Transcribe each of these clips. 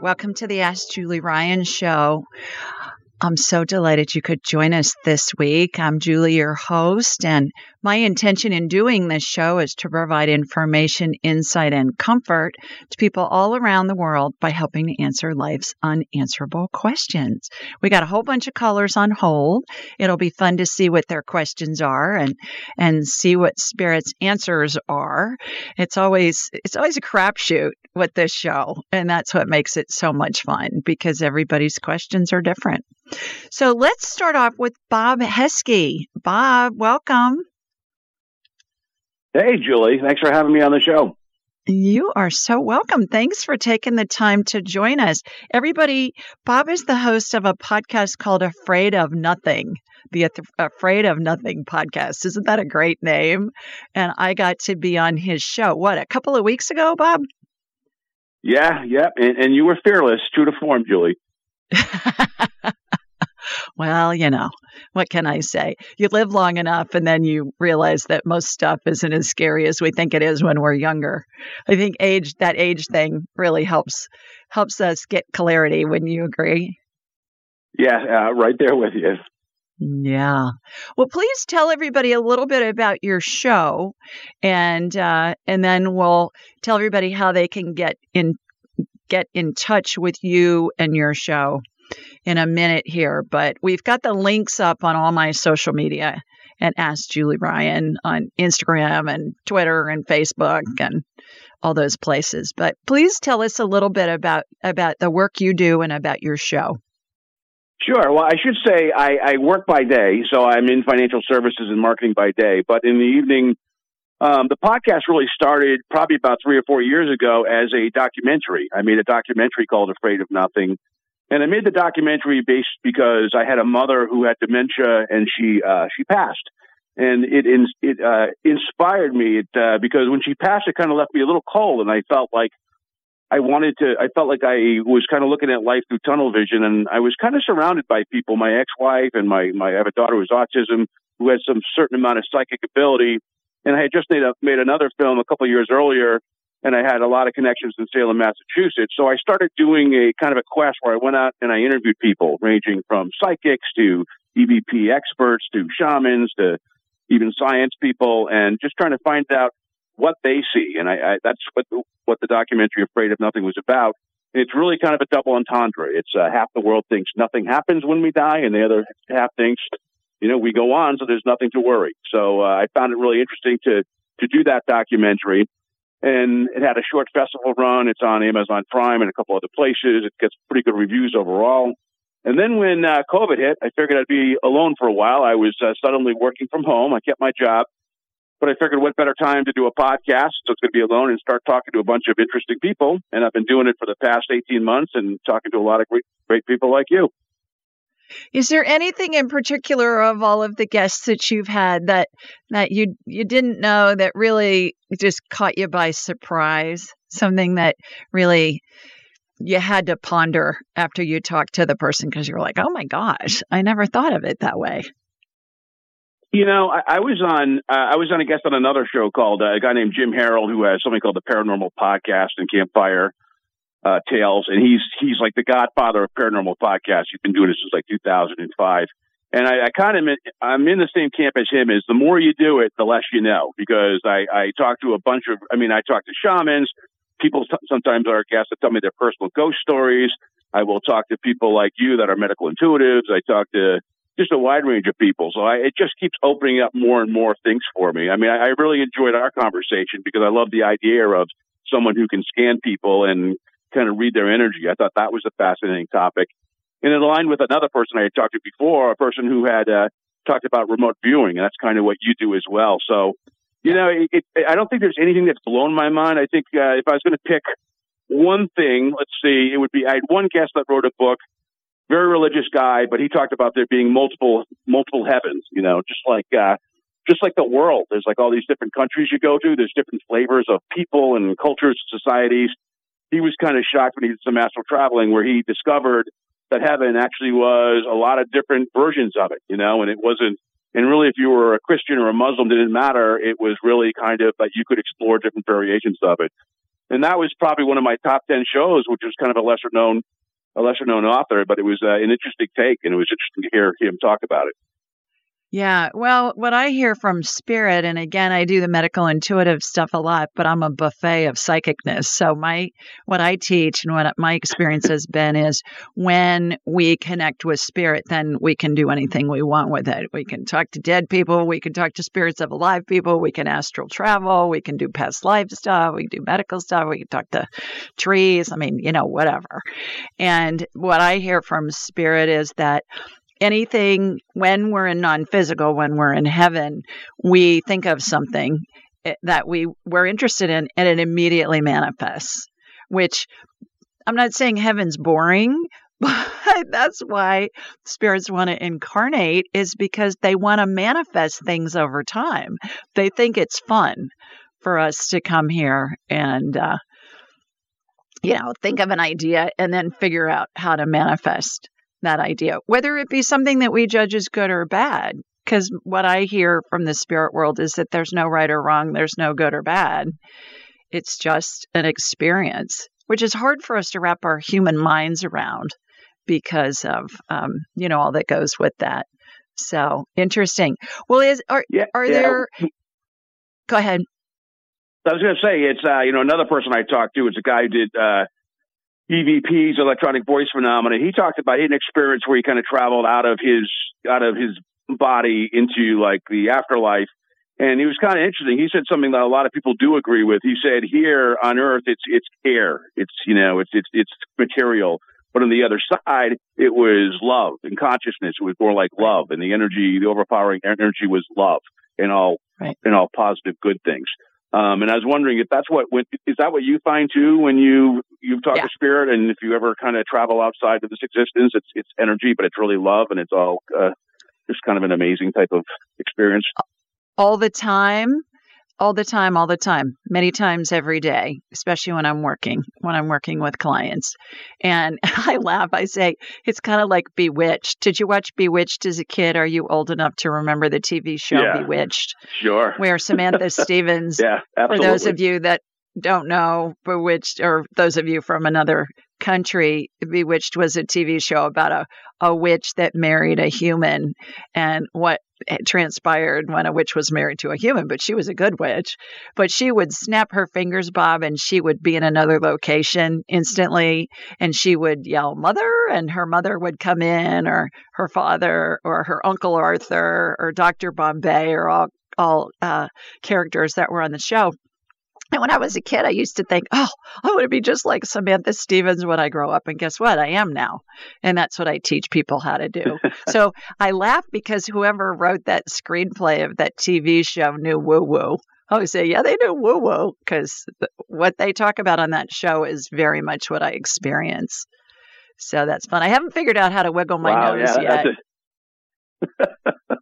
Welcome to the Ask Julie Ryan show. I'm so delighted you could join us this week. I'm Julie, your host, and my intention in doing this show is to provide information, insight, and comfort to people all around the world by helping to answer life's unanswerable questions. We got a whole bunch of callers on hold. It'll be fun to see what their questions are and and see what spirit's answers are. It's always it's always a crapshoot with this show, and that's what makes it so much fun because everybody's questions are different. So let's start off with Bob Heske. Bob, welcome. Hey, Julie. Thanks for having me on the show. You are so welcome. Thanks for taking the time to join us. Everybody, Bob is the host of a podcast called Afraid of Nothing, the Afraid of Nothing podcast. Isn't that a great name? And I got to be on his show, what, a couple of weeks ago, Bob? Yeah, yeah. And, and you were fearless, true to form, Julie. well, you know, what can I say? You live long enough and then you realize that most stuff isn't as scary as we think it is when we're younger. I think age that age thing really helps helps us get clarity, wouldn't you agree? Yeah, uh, right there with you. Yeah. Well, please tell everybody a little bit about your show, and uh, and then we'll tell everybody how they can get in get in touch with you and your show in a minute here, but we've got the links up on all my social media and Ask Julie Ryan on Instagram and Twitter and Facebook and all those places. But please tell us a little bit about about the work you do and about your show. Sure. Well, I should say I, I work by day, so I'm in financial services and marketing by day. But in the evening, um, the podcast really started probably about three or four years ago as a documentary. I made a documentary called Afraid of Nothing and I made the documentary based because I had a mother who had dementia and she uh, she passed, and it it uh, inspired me it, uh, because when she passed, it kind of left me a little cold, and I felt like I wanted to. I felt like I was kind of looking at life through tunnel vision, and I was kind of surrounded by people. My ex-wife and my my I have a daughter who has autism who had some certain amount of psychic ability, and I had just made a made another film a couple years earlier and I had a lot of connections in Salem, Massachusetts. So I started doing a kind of a quest where I went out and I interviewed people ranging from psychics to EVP experts to shamans to even science people and just trying to find out what they see. And I, I that's what the, what the documentary Afraid of Nothing was about. And it's really kind of a double entendre. It's uh, half the world thinks nothing happens when we die, and the other half thinks, you know, we go on, so there's nothing to worry. So uh, I found it really interesting to to do that documentary and it had a short festival run. It's on Amazon Prime and a couple other places. It gets pretty good reviews overall. And then when uh, COVID hit, I figured I'd be alone for a while. I was uh, suddenly working from home. I kept my job, But I figured what better time to do a podcast? So it's going to be alone and start talking to a bunch of interesting people. And I've been doing it for the past 18 months and talking to a lot of great, great people like you. Is there anything in particular of all of the guests that you've had that that you you didn't know that really just caught you by surprise? Something that really you had to ponder after you talked to the person because you were like, "Oh my gosh, I never thought of it that way." You know, I, I was on uh, I was on a guest on another show called uh, a guy named Jim Harold who has something called the Paranormal Podcast and Campfire uh, Tales, and he's he's like the godfather of paranormal podcasts. He's been doing this since like 2005. And I, I kind of I'm in the same camp as him. Is the more you do it, the less you know. Because I I talk to a bunch of I mean I talk to shamans. People t- sometimes are guests that tell me their personal ghost stories. I will talk to people like you that are medical intuitives. I talk to just a wide range of people. So I, it just keeps opening up more and more things for me. I mean, I, I really enjoyed our conversation because I love the idea of someone who can scan people and kind of read their energy. I thought that was a fascinating topic. And in line with another person I had talked to before, a person who had uh, talked about remote viewing, and that's kind of what you do as well. So, you know, it, it, I don't think there's anything that's blown my mind. I think uh, if I was going to pick one thing, let's see, it would be I had one guest that wrote a book very religious guy, but he talked about there being multiple multiple heavens. You know, just like uh, just like the world. There's like all these different countries you go to. There's different flavors of people and cultures, and societies. He was kind of shocked when he did some astral traveling, where he discovered that heaven actually was a lot of different versions of it. You know, and it wasn't. And really, if you were a Christian or a Muslim, didn't matter. It was really kind of like you could explore different variations of it. And that was probably one of my top 10 shows, which was kind of a lesser known a lesser known author, but it was uh, an interesting take, and it was interesting to hear him talk about it. Yeah. Well, what I hear from spirit, and again, I do the medical intuitive stuff a lot, but I'm a buffet of psychicness. So my, what I teach and what my experience has been is when we connect with spirit, then we can do anything we want with it. We can talk to dead people. We can talk to spirits of alive people. We can astral travel. We can do past life stuff. We can do medical stuff. We can talk to trees. I mean, you know, whatever. And what I hear from spirit is that anything when we're in non-physical when we're in heaven we think of something eh, that we we're interested in and it immediately manifests which i'm not saying heaven's boring but that's why spirits want to incarnate is because they want to manifest things over time. They think it's fun for us to come here and uh, you know think of an idea and then figure out how to manifest that idea, whether it be something that we judge as good or bad. Because what I hear from the spirit world is that there's no right or wrong, there's no good or bad. It's just an experience, which is hard for us to wrap our human minds around because of um, you know all that goes with that. So interesting. Well, is are yeah, are yeah. there? Go ahead. I was going to say it's uh, you know another person I talked to. It's a guy who did uh, EVP's electronic voice phenomena. He talked about an experience where he kind of traveled out of his out of his body into like the afterlife. And he was kind of interesting. He said something that a lot of people do agree with. He said, "Here on Earth, it's it's air. It's you know, it's it's it's material. But on the other side, it was love and consciousness. It was more like love, and the energy, the overpowering energy, was love and all right. and all positive good things. Um, and I was wondering if that's what is that what you find too when you you talk yeah. to spirit, and if you ever kind of travel outside of this existence, it's it's energy, but it's really love, and it's all uh, just kind of an amazing type of experience. All the time, all the time, all the time, many times every day, especially when I'm working, when I'm working with clients. And I laugh. I say, it's kind of like Bewitched. Did you watch Bewitched as a kid? Are you old enough to remember the TV show yeah, Bewitched? Sure. Where Samantha Stephens, yeah, absolutely. for those of you that don't know, Bewitched, or those of you from another country, Bewitched was a TV show about a, a witch that married a human and what transpired when a witch was married to a human, but she was a good witch. But she would snap her fingers, Bob, and she would be in another location instantly. And she would yell, Mother, and her mother would come in, or her father, or her Uncle Arthur, or Dr. Bombay, or all, all uh, characters that were on the show And when I was a kid, I used to think, oh, I want to be just like Samantha Stephens when I grow up. And guess what? I am now. And that's what I teach people how to do. so I laugh because whoever wrote that screenplay of that TV show knew woo woo. I would say, yeah, they knew woo woo because what they talk about on that show is very much what I experience. So that's fun. I haven't figured out how to wiggle my wow, nose yeah, yet.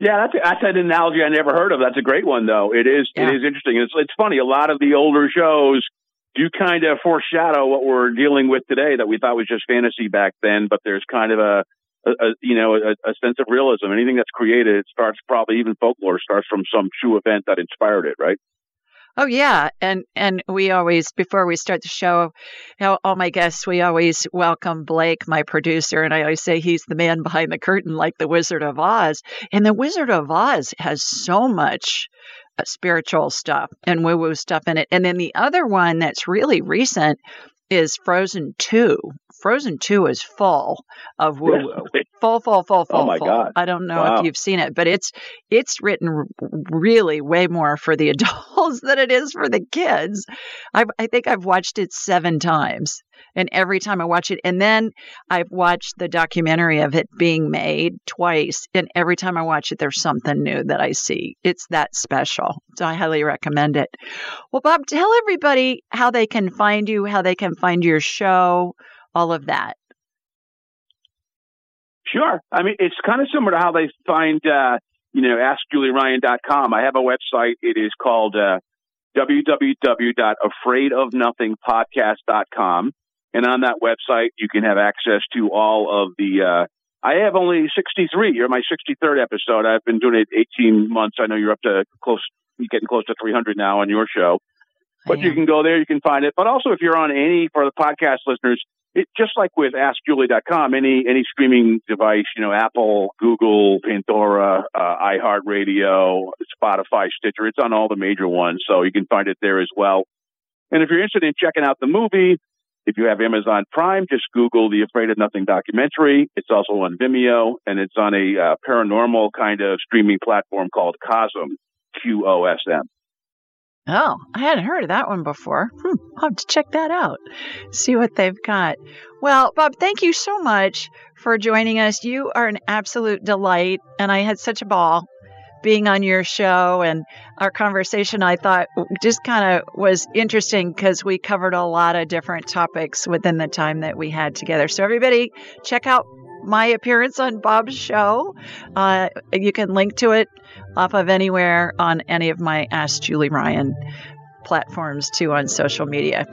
Yeah, that's that's an analogy I never heard of. That's a great one, though. It is yeah. it is interesting. It's it's funny. A lot of the older shows do kind of foreshadow what we're dealing with today that we thought was just fantasy back then, but there's kind of a, a, a you know a, a, sense of realism. Anything that's created, it starts probably even folklore starts from some true event that inspired it, right? Oh yeah, and and we always before we start the show, you know, all my guests, we always welcome Blake, my producer, and I always say he's the man behind the curtain, like the Wizard of Oz. And the Wizard of Oz has so much uh, spiritual stuff and woo woo stuff in it. And then the other one that's really recent is Frozen 2. Frozen 2 is full of woo woo. Full, full, full, full. Oh my full. God. I don't know wow. if you've seen it, but it's it's written really way more for the adults than it is for the kids. I, I think I've watched it seven times and every time I watch it, and then I've watched the documentary of it being made twice, and every time I watch it, there's something new that I see. It's that special. So I highly recommend it. Well, Bob, tell everybody how they can find you, how they can find your show, all of that. Sure. I mean, it's kind of similar to how they find, uh, you know, AskJulieRyan.com. I have a website. It is called uh, www.afraidofnothingpodcast.com. And on that website, you can have access to all of the, uh, I have only 63. You're my 63rd episode. I've been doing it 18 months. I know you're up to close, you're getting close to 300 now on your show. But you can go there, you can find it. But also, if you're on any, for the podcast listeners, it, just like with AskJulie.com, any any streaming device, you know, Apple, Google, Pandora, uh, iHeartRadio, Spotify, Stitcher, it's on all the major ones, so you can find it there as well. And if you're interested in checking out the movie, if you have Amazon Prime, just Google the Afraid of Nothing documentary. It's also on Vimeo, and it's on a uh, paranormal kind of streaming platform called Qosm, Q O S M. Oh, I hadn't heard of that one before. Hmm, I'll have to check that out, see what they've got. Well, Bob, thank you so much for joining us. You are an absolute delight, and I had such a ball being on your show and our conversation, I thought just kind of was interesting because we covered a lot of different topics within the time that we had together. So, everybody, check out my appearance on Bob's show. Uh, you can link to it off of anywhere on any of my Ask Julie Ryan platforms too on social media.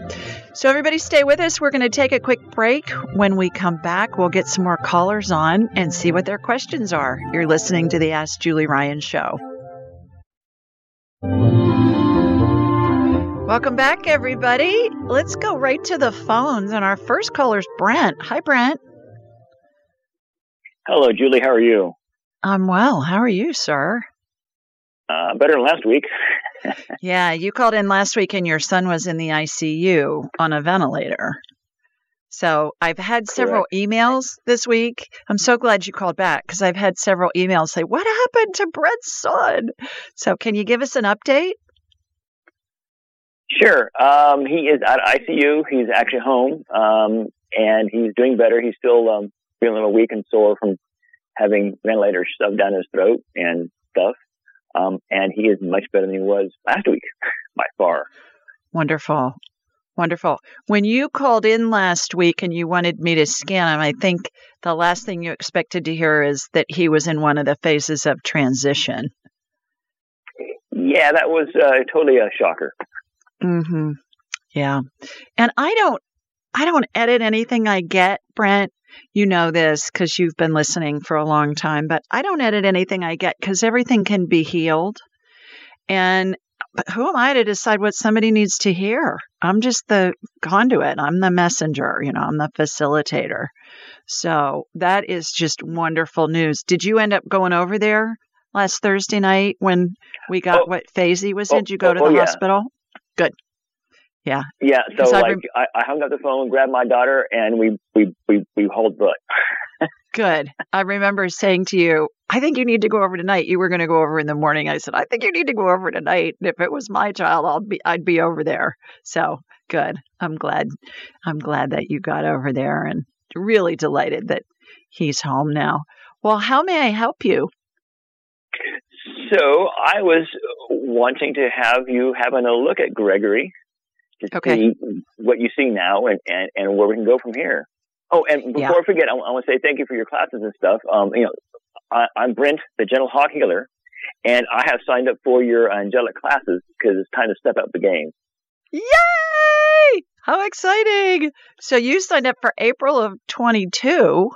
So, everybody, stay with us. We're going to take a quick break. When we come back, we'll get some more callers on and see what their questions are. You're listening to the Ask Julie Ryan Show. Welcome back, everybody. Let's go right to the phones. And our first caller is Brent. Hi, Brent. Hello, Julie. How are you? I'm well. How are you, sir? Uh, better than last week. yeah, you called in last week and your son was in the ICU on a ventilator. So I've had Correct. several emails this week. I'm so glad you called back because I've had several emails say, What happened to Brett's son? So can you give us an update? Sure. Um, he is at ICU. He's actually home, um, and he's doing better. He's still um, feeling a little weak and sore from having ventilators shoved down his throat and stuff. Um, and he is much better than he was last week by far. Wonderful. Wonderful. When you called in last week and you wanted me to scan him, I think the last thing you expected to hear is that he was in one of the phases of transition. Yeah, that was uh, totally a shocker. Mhm. Yeah. And I don't I don't edit anything I get, Brent you know this because you've been listening for a long time, but I don't edit anything I get because everything can be healed. And who am I to decide what somebody needs to hear? I'm just the conduit. I'm the messenger. You know, I'm the facilitator. So that is just wonderful news. Did you end up going over there last Thursday night when we got oh, what he was in? Oh, Did you go oh, to oh, the oh, hospital? Good. Yeah. Yeah. So like I, I hung up the phone, and grabbed my daughter, and we we we we hauled butt. Good. I remember saying to you, I think you need to go over tonight. You were going to go over in the morning. I said, I think you need to go over tonight. And if it was my child, I'll be I'd be over there. So good. I'm glad. I'm glad that you got over there and really delighted that he's home now. Well, how may I help you? So I was wanting to have you having a look at Gregory to Okay. see what you see now and, and, and where we can go from here. Oh, and before Yeah. I forget, I, want to say thank you for your classes and stuff. Um, you know, I, I'm Brent, the Gentle Hawk Healer, and I have signed up for your angelic classes because it's time to step up the game. Yay! How exciting! So you signed up for April of 22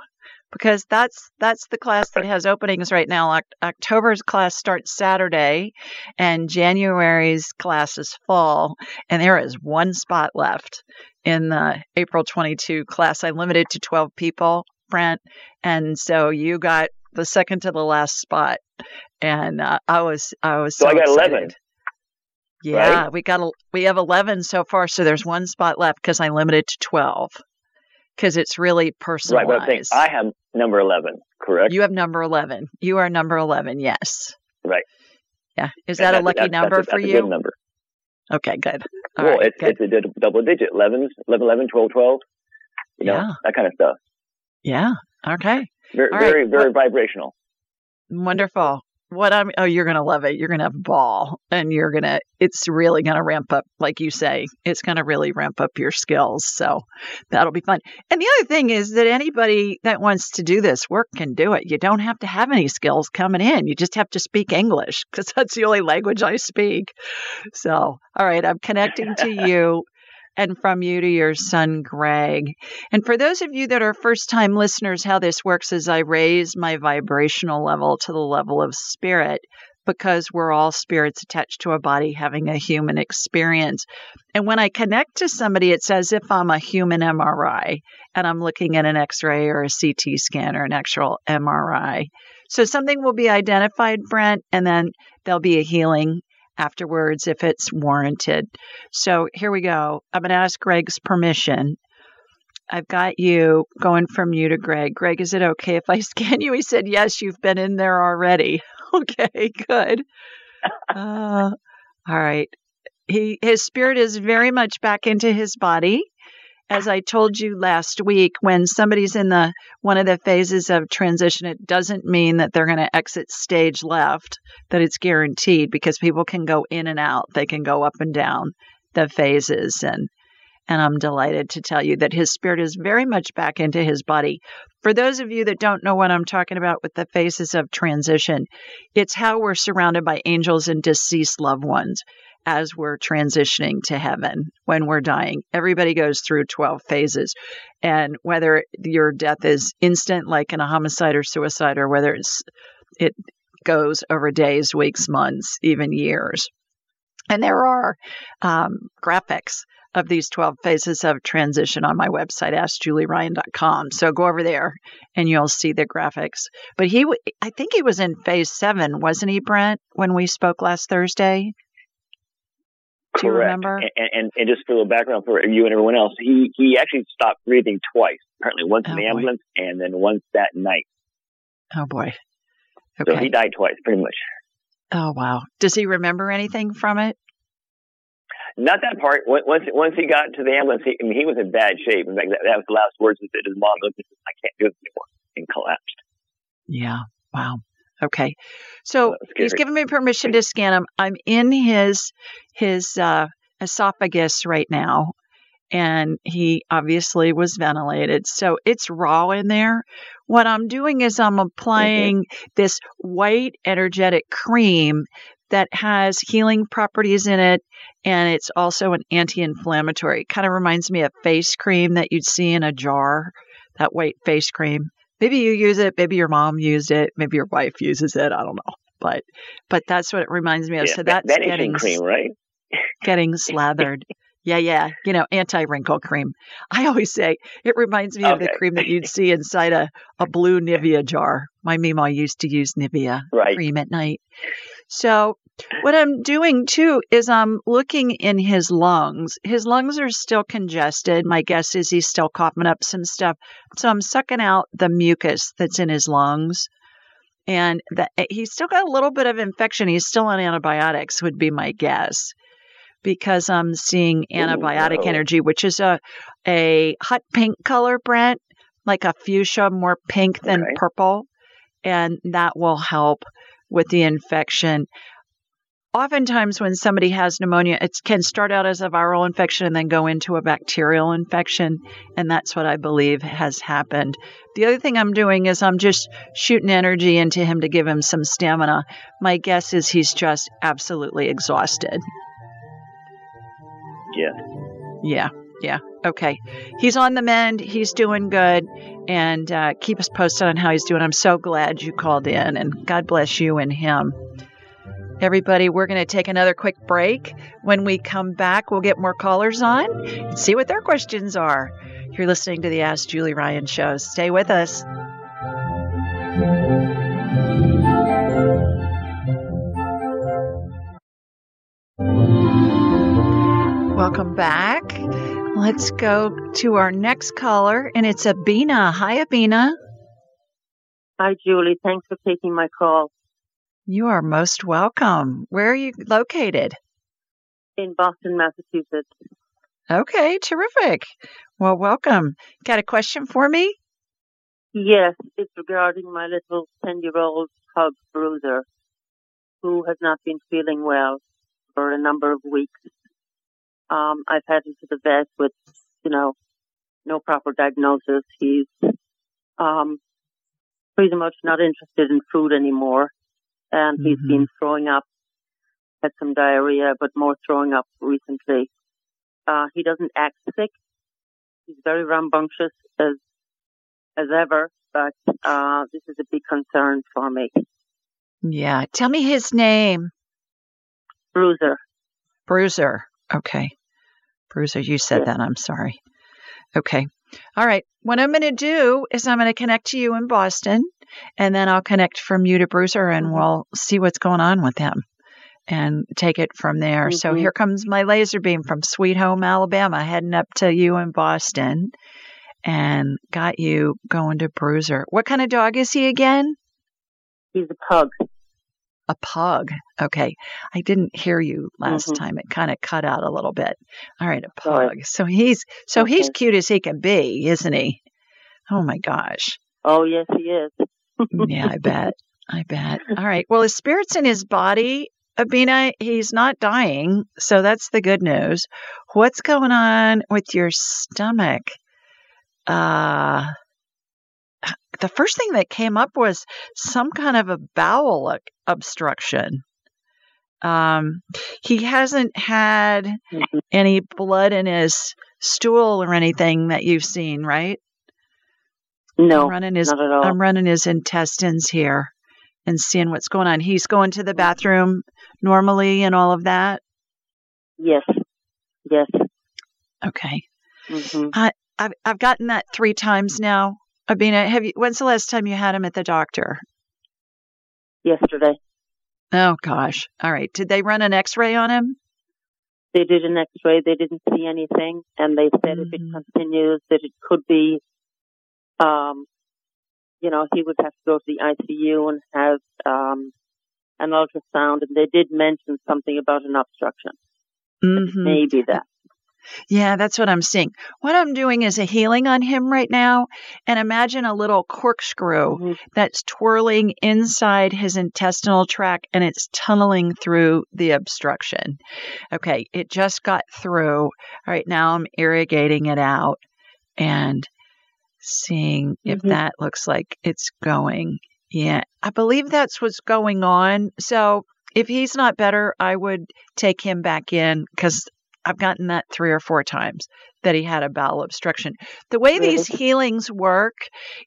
because that's that's the class that has openings right now. October's class starts Saturday and January's class is fall and there is one spot left in the April 22 class. I limited to 12 people, Brent, and so you got the second to the last spot and uh, I was I was so, So I got 11. excited. Yeah, we got a, we have 11 so far, so there's one spot left because I limited to 12 because it's really Right, personalized. but I'm saying I have number 11, correct? you have number 11. You are number 11. Yes. Right. Yeah. Is that a lucky that's- number that's a- for that's a you? good number. Okay, good. All well, right, it's, good. it's a double digit, 11s, 11, 11, 12, 12, you know, Yeah. that kind of stuff. yeah. Okay. Very, All right, very, very vibrational. Wonderful. What I'm oh, you're gonna love it. You're gonna have a ball and you're gonna it's really gonna ramp up, like you say, it's gonna really ramp up your skills. So that'll be fun. And the other thing is that anybody that wants to do this work can do it. You don't have to have any skills coming in. You just have to speak English because that's the only language I speak. So all right, I'm connecting to you and from you to your son, Greg. And for those of you that are first time listeners, how this works is I raise my vibrational level to the level of spirit because we're all spirits attached to a body having a human experience. And when I connect to somebody, it's as if I'm a human MRI and I'm looking at an X ray or a CT scan or an actual MRI. So something will be identified, Brent, and then there'll be a healing afterwards if it's warranted. So here we go. I'm going to ask Greg's permission. I've got you going from you to Greg. Greg, is it okay if I scan you? He said, Yes, you've been in there already. Okay, good. Uh, all right. He his spirit is very much back into his body. As I told you last week, when somebody's in the one of the phases of transition, it doesn't mean that they're going to exit stage left, that it's guaranteed because people can go in and out. They can go up and down the phases and and I'm delighted to tell you that his spirit is very much back into his body. For those of you that don't know what I'm talking about with the phases of transition, it's how we're surrounded by angels and deceased loved ones as we're transitioning to heaven when we're dying. Everybody goes through 12 phases. And whether your death is instant, like in a homicide or suicide, or whether it's, it goes over days, weeks, months, even years. And there are um, graphics of these 12 phases of transition on my website, askjulieryan.com. So go over there and you'll see the graphics. But he, i think he was in phase seven, wasn't he, Brent, when we spoke last Thursday? Do you remember? And, and, and just for a little background for you and everyone else, he, he actually stopped breathing twice. Apparently, once oh, in Oh, the boy. ambulance and then once that night. Oh, boy. So he died twice, pretty much. oh, wow. Does he remember anything from it? Not that part. Once once he got to the ambulance, he, I mean, he was in bad shape. In fact, that, that was the last words he said. His mom looked at him, I can't do this anymore, and collapsed. Yeah. Wow. Okay. So he's given me permission to scan him. I'm in his his uh, esophagus right now, and he obviously was ventilated, so it's raw in there. What I'm doing is I'm applying this white energetic cream that has healing properties in it, and it's also an anti-inflammatory. It kind of reminds me of face cream that you'd see in a jar. That white face cream maybe you use it maybe your mom used it maybe your wife uses it i don't know but but that's what it reminds me of Yeah, so that's that getting cream, right? getting slathered yeah yeah you know anti-wrinkle cream i always say it reminds me of the cream that you'd see inside a, a blue nivea jar my mima used to use nivea Right. cream at night so what I'm doing too is I'm looking in his lungs. His lungs are still congested. My guess is he's still coughing up some stuff. So I'm sucking out the mucus that's in his lungs. And the, eh, he's still got a little bit of infection. He's still on antibiotics, would be my guess, because I'm seeing antibiotic no. energy, which is a a hot pink color, Brent, like a fuchsia, more pink than Okay. purple, and that will help with the infection. Oftentimes, when somebody has pneumonia, it can start out as a viral infection and then go into a bacterial infection. And that's what I believe has happened. The other thing I'm doing is I'm just shooting energy into him to give him some stamina. My guess is he's just absolutely exhausted. Yeah. Yeah, yeah. Okay. He's on the mend. He's doing good. And uh, keep us posted on how he's doing. I'm so glad you called in, and God bless you and him. Everybody, we're going to take another quick break. When we come back, we'll get more callers on and see what their questions are. You're listening to the Ask Julie Ryan show. Stay with us. Welcome back. Let's go to our next caller, and it's Abina. Hi, Abina. Hi, Julie. Thanks for taking my call. You are most welcome. Where are you located? In Boston, Massachusetts. Okay, terrific. Well, welcome. Got a question for me? Yes, it's regarding my little 10 year old pug, Bruiser, who has not been feeling well for a number of weeks. Um, I've had him to the vet with, you know, no proper diagnosis. He's um, pretty much not interested in food anymore. And he's Mhm. been throwing up, had some diarrhea, but more throwing up recently. Uh, he doesn't act sick. He's very rambunctious as as ever, but uh, this is a big concern for me. Yeah. Tell me his name. Bruiser. Bruiser. Okay. Bruiser, you said that. I'm sorry. Okay. All right. What I'm going to do is I'm going to connect to you in Boston, and then I'll connect from you to Bruiser, and we'll see what's going on with him and take it from there. So Mhm. here comes my laser beam from Sweet Home, Alabama, heading up to you in Boston, and got you going to Bruiser. What kind of dog is he again? He's a pug. A pug. Okay. I didn't hear you last Mhm. time. It kind of cut out a little bit. All right, a pug. So he's so he's cute as he can be, isn't he? Oh my gosh. Oh yes, he is. Yeah, I bet. I bet. All right. Well, his spirit's in his body. Abina, he's not dying, so that's the good news. What's going on with your stomach? Uh the first thing that came up was some kind of a bowel obstruction. Um, he hasn't had Mhm. any blood in his stool or anything that you've seen, right? No, I'm running his not at all. I'm running his intestines here and seeing what's going on. He's going to the bathroom normally and all of that. yes, yes. Okay. hmm I've I've gotten that three times now. Abina, have you when's the last time you had him at the doctor? Yesterday, Oh gosh. All right. Did they run an x-ray on him? they did an X-ray. They didn't see anything, and they said if it Mhm. continues, that it could be, um, you know, he would have to go to the ICU and have um, an ultrasound. And they did mention something about an obstruction. Mhm. Maybe that. Yeah, that's what I'm seeing. What I'm doing is a healing on him right now. And imagine a little corkscrew Mhm. that's twirling inside his intestinal tract and it's tunneling through the obstruction. Okay, it just got through. All right, now I'm irrigating it out and seeing if Mhm. that looks like it's going. Yeah, I believe that's what's going on. So if he's not better, I would take him back in because I've gotten that three or four times that he had a bowel obstruction. The way these healings work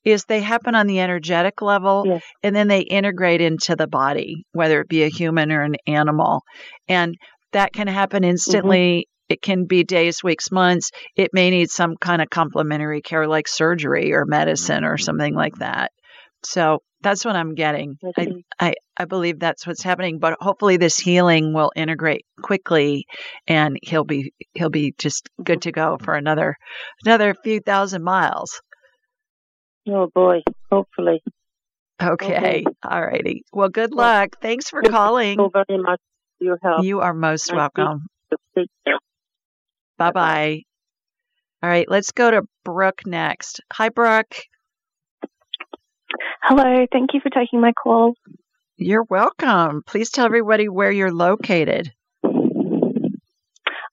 is they happen on the energetic level Yes. and then they integrate into the body, whether it be a human or an animal. And that can happen mm-hmm. instantly. It can be days, weeks, months. It may need some kind of complementary care like surgery or medicine or something like that. So That's what I'm getting. I. I, I believe that's what's happening, but hopefully this healing will integrate quickly and he'll be he'll be just good to go for another another few thousand miles. Oh boy, hopefully. Okay. All righty. Well, good luck. Thanks for calling. So very much for your help. You are most Thank welcome. Bye bye. All right, let's go to Brooke next. Hi, Brooke. Hello, thank you for taking my call. You're welcome. Please tell everybody where you're located.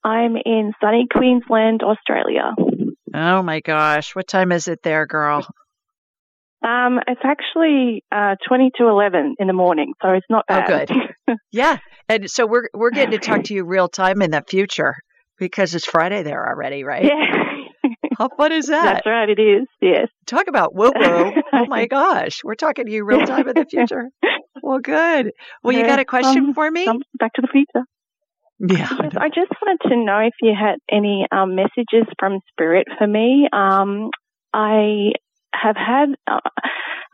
I'm in sunny Queensland, Australia. Oh my gosh, what time is it there, girl? Um, it's actually uh, 20 to 11 in the morning, so it's not Oh, bad. good. Yeah, and so we're we're getting to talk to you real time in the future because it's Friday there already, right? yeah, How fun is that? that's right, it is, yes. Talk about woo. Oh my gosh, we're talking to you real time in the future. Well, good. Well, you got a question um, for me? Um, back to the future. Yeah. Yes, I just wanted to know if you had any um, messages from Spirit for me. Um, I have had, uh,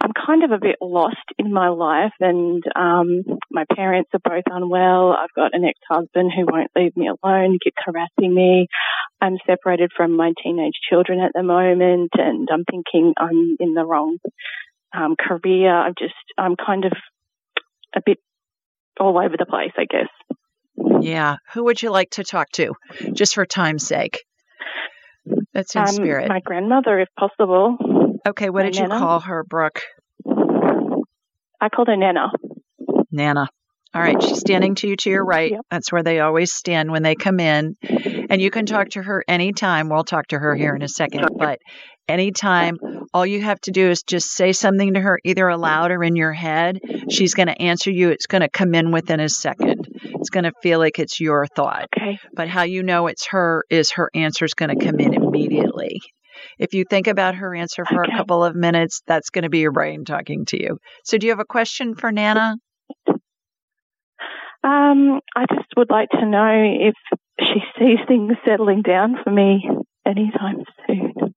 I'm kind of a bit lost in my life, and um, my parents are both unwell. I've got an ex husband who won't leave me alone, keeps harassing me. I'm separated from my teenage children at the moment, and I'm thinking I'm in the wrong um, career. I'm just, I'm kind of a bit all over the place, I guess. Yeah. Who would you like to talk to, just for time's sake? That's in Um, spirit. My grandmother, if possible. Okay. What my did you call her, Brooke? I called her Nana. Nana. All right. She's standing to you to your right. Yep. That's where they always stand when they come in. And you can talk to her anytime. We'll talk to her here in a second. But anytime, all you have to do is just say something to her, either aloud or in your head. She's going to answer you. It's going to come in within a second. It's going to feel like it's your thought. Okay. But how you know it's her is her answer is going to come in immediately. If you think about her answer for Okay. a couple of minutes, that's going to be your brain talking to you. So, do you have a question for Nana? Um, I just would like to know if she sees things settling down for me anytime soon.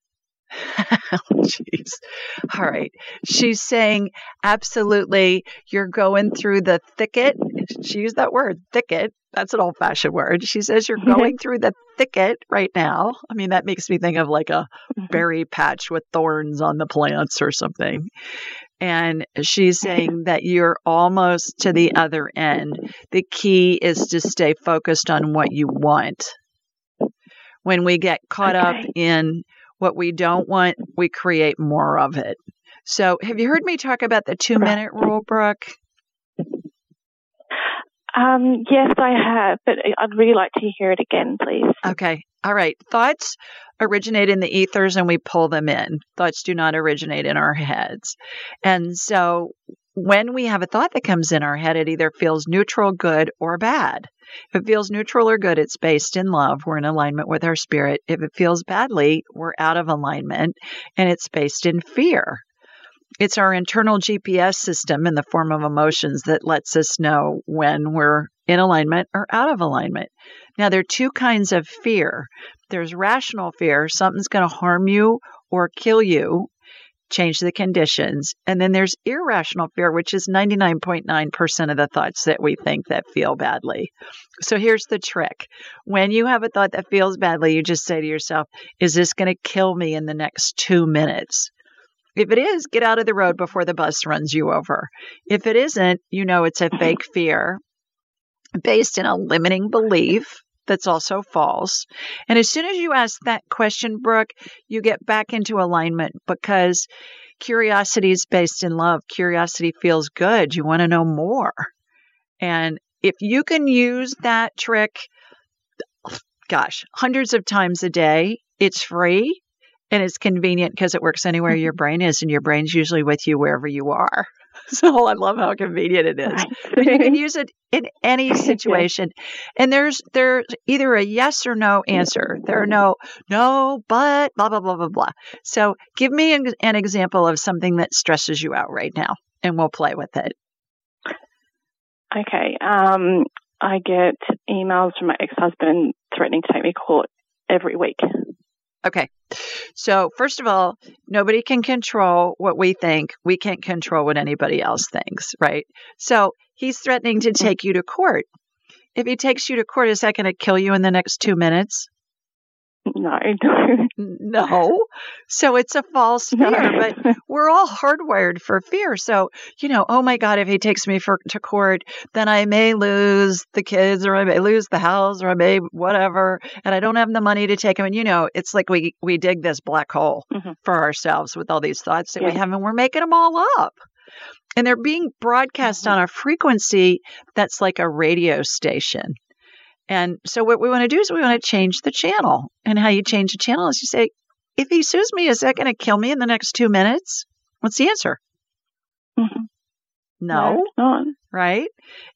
Oh, Jeez. All right. She's saying, absolutely, you're going through the thicket. She used that word, thicket. That's an old fashioned word. She says you're going through the thicket right now. I mean, that makes me think of like a Mhm. berry patch with thorns on the plants or something. And she's saying that you're almost to the other end. The key is to stay focused on what you want. When we get caught up in what we don't want, we create more of it. So, have you heard me talk about the two minute rule, Brooke? Um, yes, I have, but I'd really like to hear it again, please. Okay. All right. Thoughts originate in the ethers and we pull them in. Thoughts do not originate in our heads. And so when we have a thought that comes in our head, it either feels neutral, good, or bad. If it feels neutral or good, it's based in love. We're in alignment with our spirit. If it feels badly, we're out of alignment and it's based in fear. It's our internal GPS system in the form of emotions that lets us know when we're in alignment or out of alignment. Now, there are two kinds of fear there's rational fear, something's going to harm you or kill you, change the conditions. And then there's irrational fear, which is 99.9% of the thoughts that we think that feel badly. So here's the trick when you have a thought that feels badly, you just say to yourself, Is this going to kill me in the next two minutes? If it is, get out of the road before the bus runs you over. If it isn't, you know it's a fake fear based in a limiting belief that's also false. And as soon as you ask that question, Brooke, you get back into alignment because curiosity is based in love. Curiosity feels good. You want to know more. And if you can use that trick, gosh, hundreds of times a day, it's free and it's convenient because it works anywhere your mm-hmm. brain is, and your brain's usually with you wherever you are. So I love how convenient it is. But you can use it in any situation. And there's there's either a yes or no answer. There are no no, but blah blah blah blah blah. So give me an, an example of something that stresses you out right now, and we'll play with it. Okay. Um, I get emails from my ex-husband threatening to take me to court every week. Okay. So, first of all, nobody can control what we think. We can't control what anybody else thinks, right? So, he's threatening to take you to court. If he takes you to court, is that going to kill you in the next two minutes? No, no. No. So it's a false fear, but we're all hardwired for fear. So, you know, oh my God, if he takes me for, to court, then I may lose the kids or I may lose the house or I may whatever. And I don't have the money to take him. And, you know, it's like we, we dig this black hole Mhm. for ourselves with all these thoughts that we have and we're making them all up. And they're being broadcast Mhm. on a frequency that's like a radio station. And so what we want to do is we want to change the channel. And how you change the channel is you say, if he sues me, is that going to kill me in the next two minutes? What's the answer? Mhm. No, right?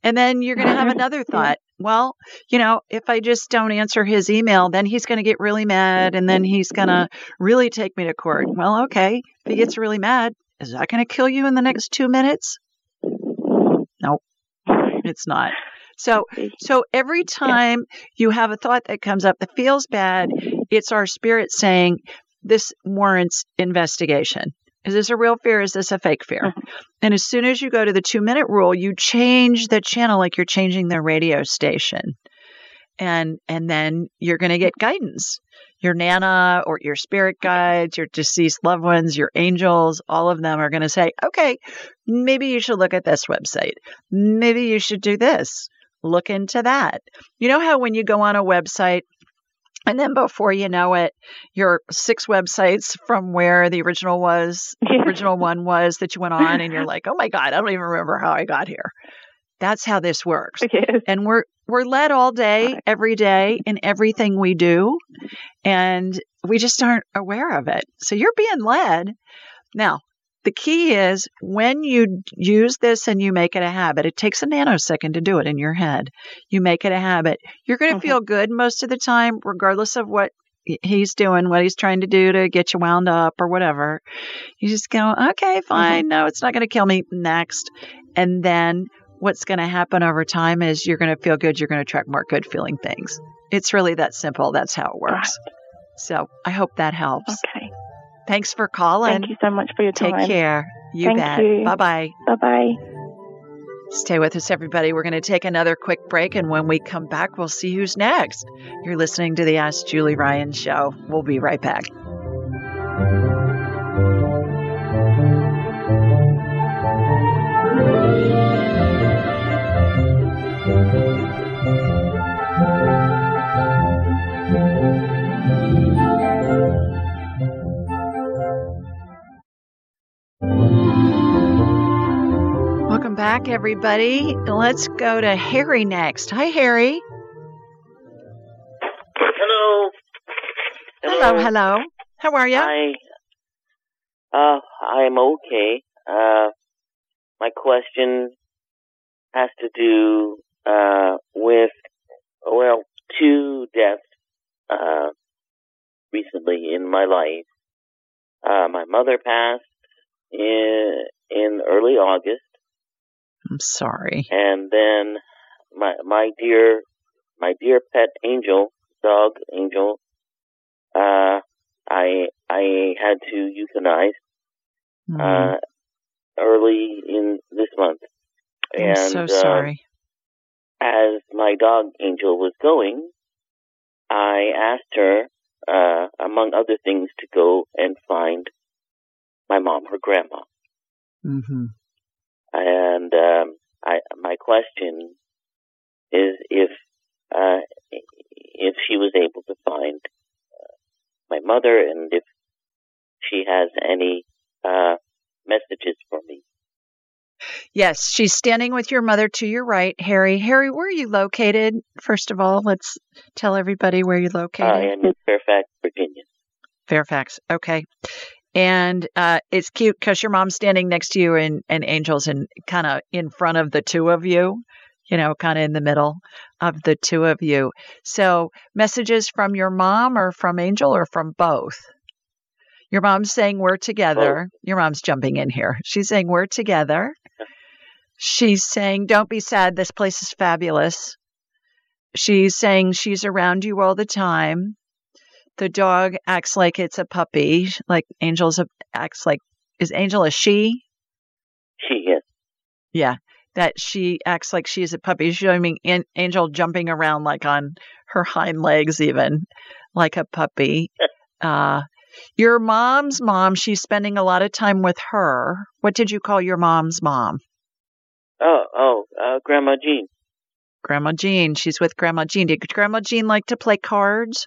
And then you're going to have another thought. Well, you know, if I just don't answer his email, then he's going to get really mad and then he's going to really take me to court. Well, okay. If he gets really mad, is that going to kill you in the next two minutes? No. It's not. So so every time you have a thought that comes up that feels bad, it's our spirit saying this warrants investigation. Is this a real fear? Is this a fake fear? Mhm. And as soon as you go to the two minute rule, you change the channel like you're changing the radio station. And and then you're gonna get guidance. Your nana or your spirit guides, your deceased loved ones, your angels, all of them are gonna say, Okay, maybe you should look at this website. Maybe you should do this look into that. You know how when you go on a website and then before you know it, you're six websites from where the original was, Yeah. original one was that you went on and you're like, oh my God, I don't even remember how I got here. That's how this works. Yes. And we're we're led all day, every day in everything we do. And we just aren't aware of it. So you're being led. Now, the key is when you use this and you make it a habit, it takes a nanosecond to do it in your head. You make it a habit. You're going to Mhm. feel good most of the time, regardless of what he's doing, what he's trying to do to get you wound up or whatever. You just go, okay, fine. No, it's not going to kill me. Next. And then what's going to happen over time is you're going to feel good. You're going to attract more good feeling things. It's really that simple. That's how it works. So I hope that helps. Okay. Thanks for calling. Thank you so much for your Take time. Take care. You Thank bet. you. Bye bye. Bye bye. Stay with us, everybody. We're going to take another quick break, and when we come back, we'll see who's next. You're listening to the Ask Julie Ryan show. We'll be right back. Welcome back, everybody. Let's go to Harry next. Hi, Harry. Hello. Hello, hello. How are you? Hi. Uh, I'm okay. Uh, my question has to do uh with well two deaths uh recently in my life. Uh, my mother passed in in early August, I'm sorry. and then my my dear my dear pet angel dog angel uh i i had to euthanize Mm, uh early in this month I'm and so uh, sorry. as my dog angel was going i asked her uh among other things to go and find my mom her grandma hmm and um, I, my question is if uh, if she was able to find uh, my mother and if she has any uh, messages for me. Yes, she's standing with your mother to your right, Harry. Harry, where are you located? First of all, let's tell everybody where you're located. I am in Fairfax, Virginia. Fairfax. Okay. And uh, it's cute because your mom's standing next to you and, and Angel's in kind of in front of the two of you, you know, kind of in the middle of the two of you. So messages from your mom or from Angel or from both? Your mom's saying we're together. Your mom's jumping in here. She's saying we're together. She's saying, don't be sad. This place is fabulous. She's saying she's around you all the time. The dog acts like it's a puppy, like Angel's a, acts like is Angel a she? She is. Yeah, that she acts like she's a puppy. She's showing An- Angel jumping around like on her hind legs, even like a puppy. uh, your mom's mom, she's spending a lot of time with her. What did you call your mom's mom? Oh, oh, uh, Grandma Jean. Grandma Jean. She's with Grandma Jean. Did Grandma Jean like to play cards?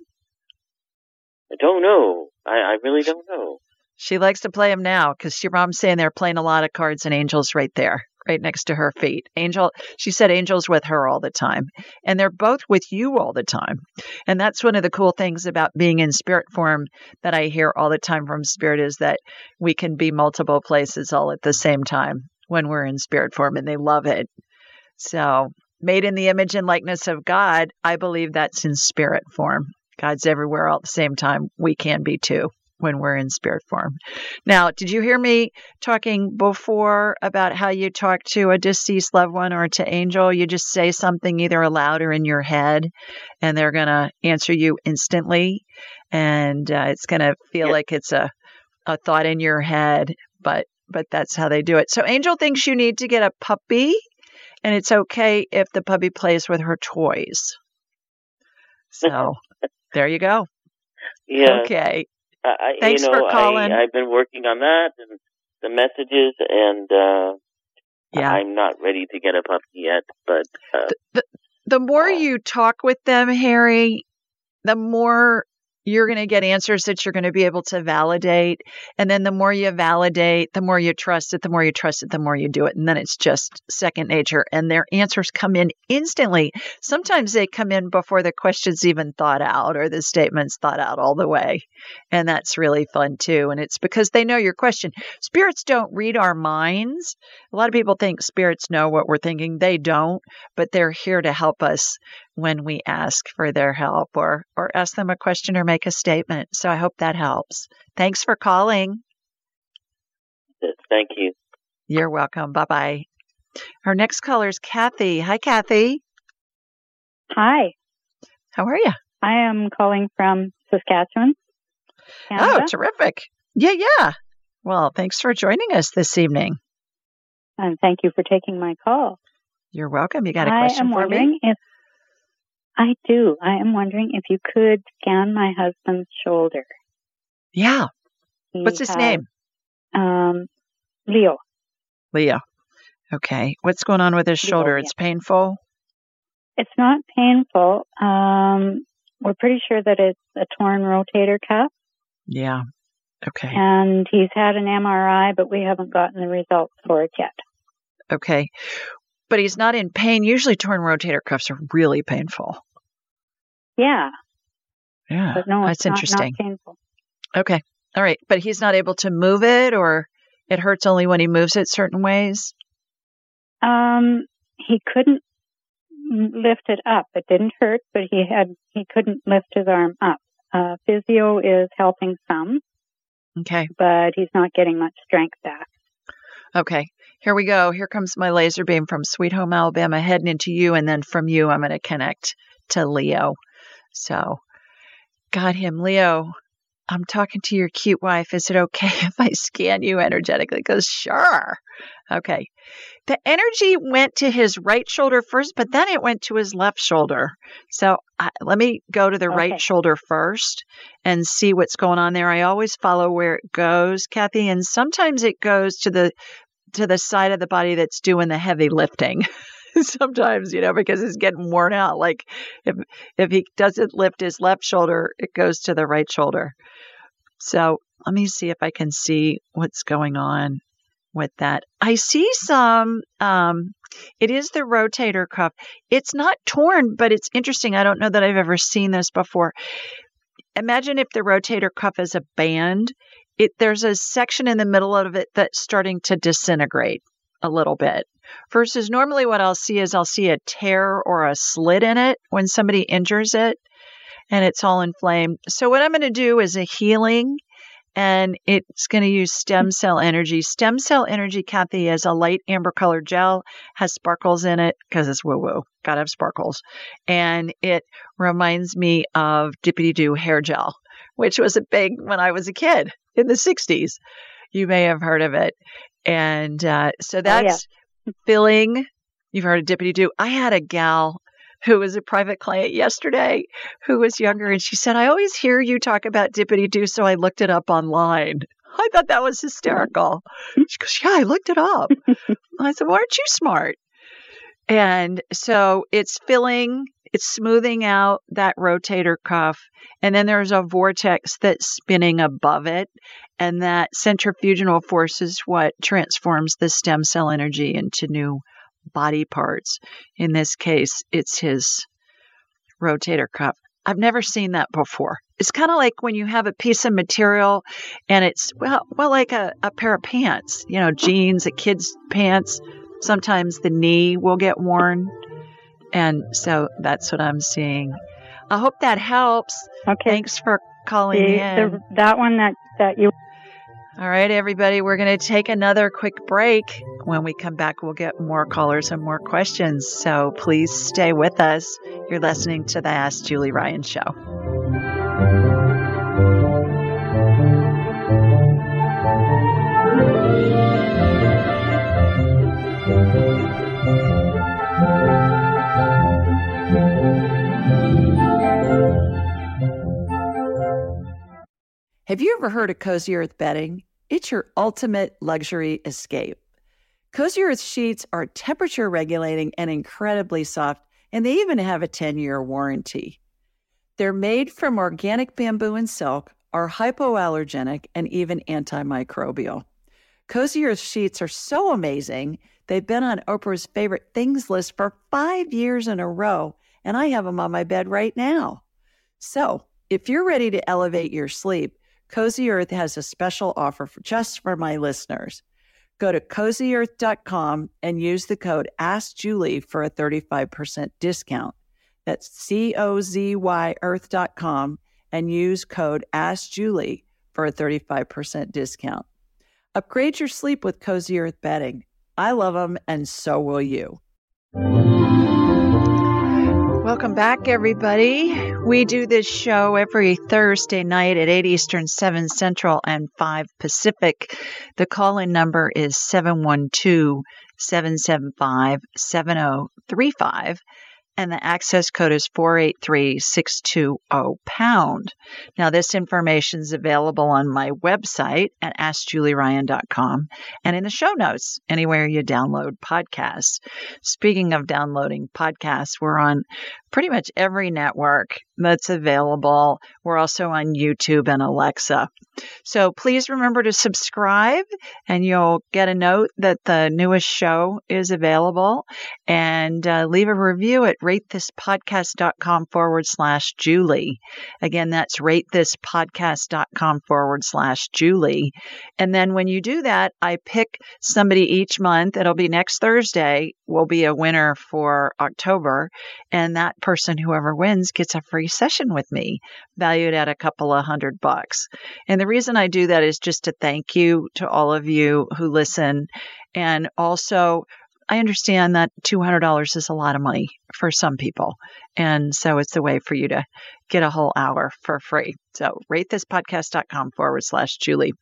I don't know. I, I really don't know. She likes to play them now because your mom's saying they're playing a lot of cards and Angel's right there, right next to her feet. Angel, she said Angel's with her all the time. And they're both with you all the time. And that's one of the cool things about being in spirit form that I hear all the time from spirit is that we can be multiple places all at the same time when we're in spirit form and they love it. So, made in the image and likeness of God, I believe that's in spirit form. God's everywhere all at the same time. We can be too when we're in spirit form. Now, did you hear me talking before about how you talk to a deceased loved one or to angel? You just say something either aloud or in your head, and they're going to answer you instantly. And uh, it's going to feel Yeah. like it's a, a thought in your head, but but that's how they do it. So Angel thinks you need to get a puppy, and it's okay if the puppy plays with her toys. So there you go. Yeah. Okay. I, I, Thanks you know, for calling. I, I've been working on that and the messages, and uh, Yeah. I'm not ready to get a puppy yet. But uh, the more you talk with them, Harry, the more you're going to get answers that you're going to be able to validate. And then the more you validate, the more you trust it, the more you trust it, the more you do it. And then it's just second nature. And their answers come in instantly. Sometimes they come in before the question's even thought out or the statement's thought out all the way. And that's really fun too. And it's because they know your question. Spirits don't read our minds. A lot of people think spirits know what we're thinking. They don't, but they're here to help us when we ask for their help or or ask them a question or make a statement. So I hope that helps. Thanks for calling. thank you. You're welcome. Bye-bye. Our next caller is Kathy. Hi Kathy. Hi, How are you? I am calling from Saskatchewan. Canada, Oh, terrific. Yeah, yeah. Well, thanks for joining us this evening. and thank you for taking my call. You're welcome. You got a question am for wondering me? if I do. I am wondering if you could scan my husband's shoulder. Yeah. He What's his has, name? Um, Leo. Leo. Okay. What's going on with his Leo, shoulder? yeah. It's painful. It's not painful. Um, we're pretty sure that it's a torn rotator cuff, Yeah. Okay. and he's had an MRI, but we haven't gotten the results for it yet. Okay. But he's not in pain. Usually torn rotator cuffs are really painful. Yeah, Yeah. but no, That's not, interesting. not painful. Okay. All right. But he's not able to move it or it hurts only when he moves it certain ways? Um, he couldn't lift it up. It didn't hurt, but he had he couldn't lift his arm up. Uh, physio is helping some, Okay. but he's not getting much strength back. Okay. Here we go. Here comes my laser beam from Sweet Home, Alabama, heading into you. And then from you, I'm going to connect to Leo. So, got him. Leo, I'm talking to your cute wife. Is it okay if I scan you energetically? Goes, sure. Okay. The energy went to his right shoulder first, but then it went to his left shoulder. So I, let me go to the Okay. right shoulder first and see what's going on there. I always follow where it goes, Kathy, and sometimes it goes to the to the side of the body that's doing the heavy lifting. sometimes, you know, because it's getting worn out. Like if if he doesn't lift his left shoulder, it goes to the right shoulder. So let me see if I can see what's going on with that. I see some um it is the rotator cuff. It's not torn, but it's interesting. I don't know that I've ever seen this before. Imagine if the rotator cuff is a band. It there's a section in the middle of it that's starting to disintegrate a little bit. Versus normally what I'll see is I'll see a tear or a slit in it when somebody injures it and it's all inflamed. So what I'm going to do is a healing and it's going to use stem mm. cell energy. Stem cell energy, Kathy, is a light amber colored gel, has sparkles in it because it's woo woo. Gotta have sparkles. And it reminds me of Dippity Doo hair gel which was a big when I was a kid in the 60s. You may have heard of it. And uh, so that's oh, yeah. filling. You've heard of Dippity Doo. I had a gal who was a private client yesterday who was younger and she said, I always hear you talk about Dippity Doo, so I looked it up online. I thought that was hysterical. She goes, Yeah, I looked it up. I said, Well, aren't you smart? And so it's filling, it's smoothing out that rotator cuff. And then there's a vortex that's spinning above it. And that centrifugal force is what transforms the stem cell energy into new body parts. In this case, it's his rotator cuff. I've never seen that before. It's kind of like when you have a piece of material and it's, well, well like a, a pair of pants, you know, jeans, a kid's pants Sometimes the knee will get worn. And so that's what I'm seeing. I hope that helps. Okay. Thanks for calling the, in. The, that one that, that you. All right, everybody, we're going to take another quick break. When we come back, we'll get more callers and more questions. So please stay with us. You're listening to the Ask Julie Ryan Show. Have you ever heard of Cozy Earth bedding? It's your ultimate luxury escape. Cozy Earth sheets are temperature regulating and incredibly soft, and they even have a 10 year warranty. They're made from organic bamboo and silk, are hypoallergenic, and even antimicrobial. Cozy Earth sheets are so amazing, they've been on Oprah's favorite things list for five years in a row, and I have them on my bed right now. So, if you're ready to elevate your sleep, Cozy Earth has a special offer for just for my listeners. Go to cozyearth.com and use the code AskJulie for a 35% discount. That's C O Z Y earth.com and use code AskJulie for a 35% discount. Upgrade your sleep with Cozy Earth bedding. I love them, and so will you. Welcome back, everybody. We do this show every Thursday night at 8 Eastern, 7 Central, and 5 Pacific. The call in number is 712 775 7035 and the access code is 483620 pound. Now, this information is available on my website at AskJulieRyan.com and in the show notes, anywhere you download podcasts. Speaking of downloading podcasts, we're on pretty much every network that's available. We're also on YouTube and Alexa. So please remember to subscribe and you'll get a note that the newest show is available and uh, leave a review at ratethispodcast.com forward slash Julie. Again, that's ratethispodcast.com forward slash Julie. And then when you do that, I pick somebody each month. It'll be next Thursday will be a winner for October. And that person, whoever wins, gets a free session with me, valued at a couple of hundred bucks. And the reason I do that is just to thank you to all of you who listen. And also, I understand that $200 is a lot of money for some people. And so it's a way for you to get a whole hour for free. So ratethispodcast.com forward slash Julie.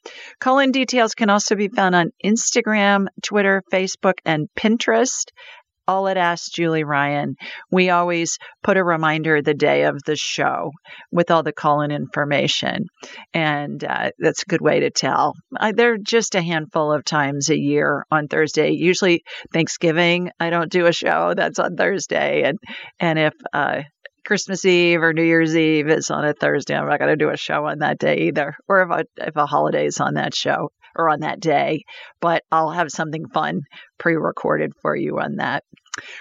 Call in details can also be found on Instagram, Twitter, Facebook, and Pinterest all at Ask Julie Ryan. We always put a reminder the day of the show with all the call in information. And uh, that's a good way to tell. I, there are just a handful of times a year on Thursday. Usually Thanksgiving, I don't do a show that's on Thursday. And, and if, uh, Christmas Eve or New Year's Eve is on a Thursday. I'm not going to do a show on that day either, or if a, if a holiday is on that show or on that day, but I'll have something fun pre recorded for you on that.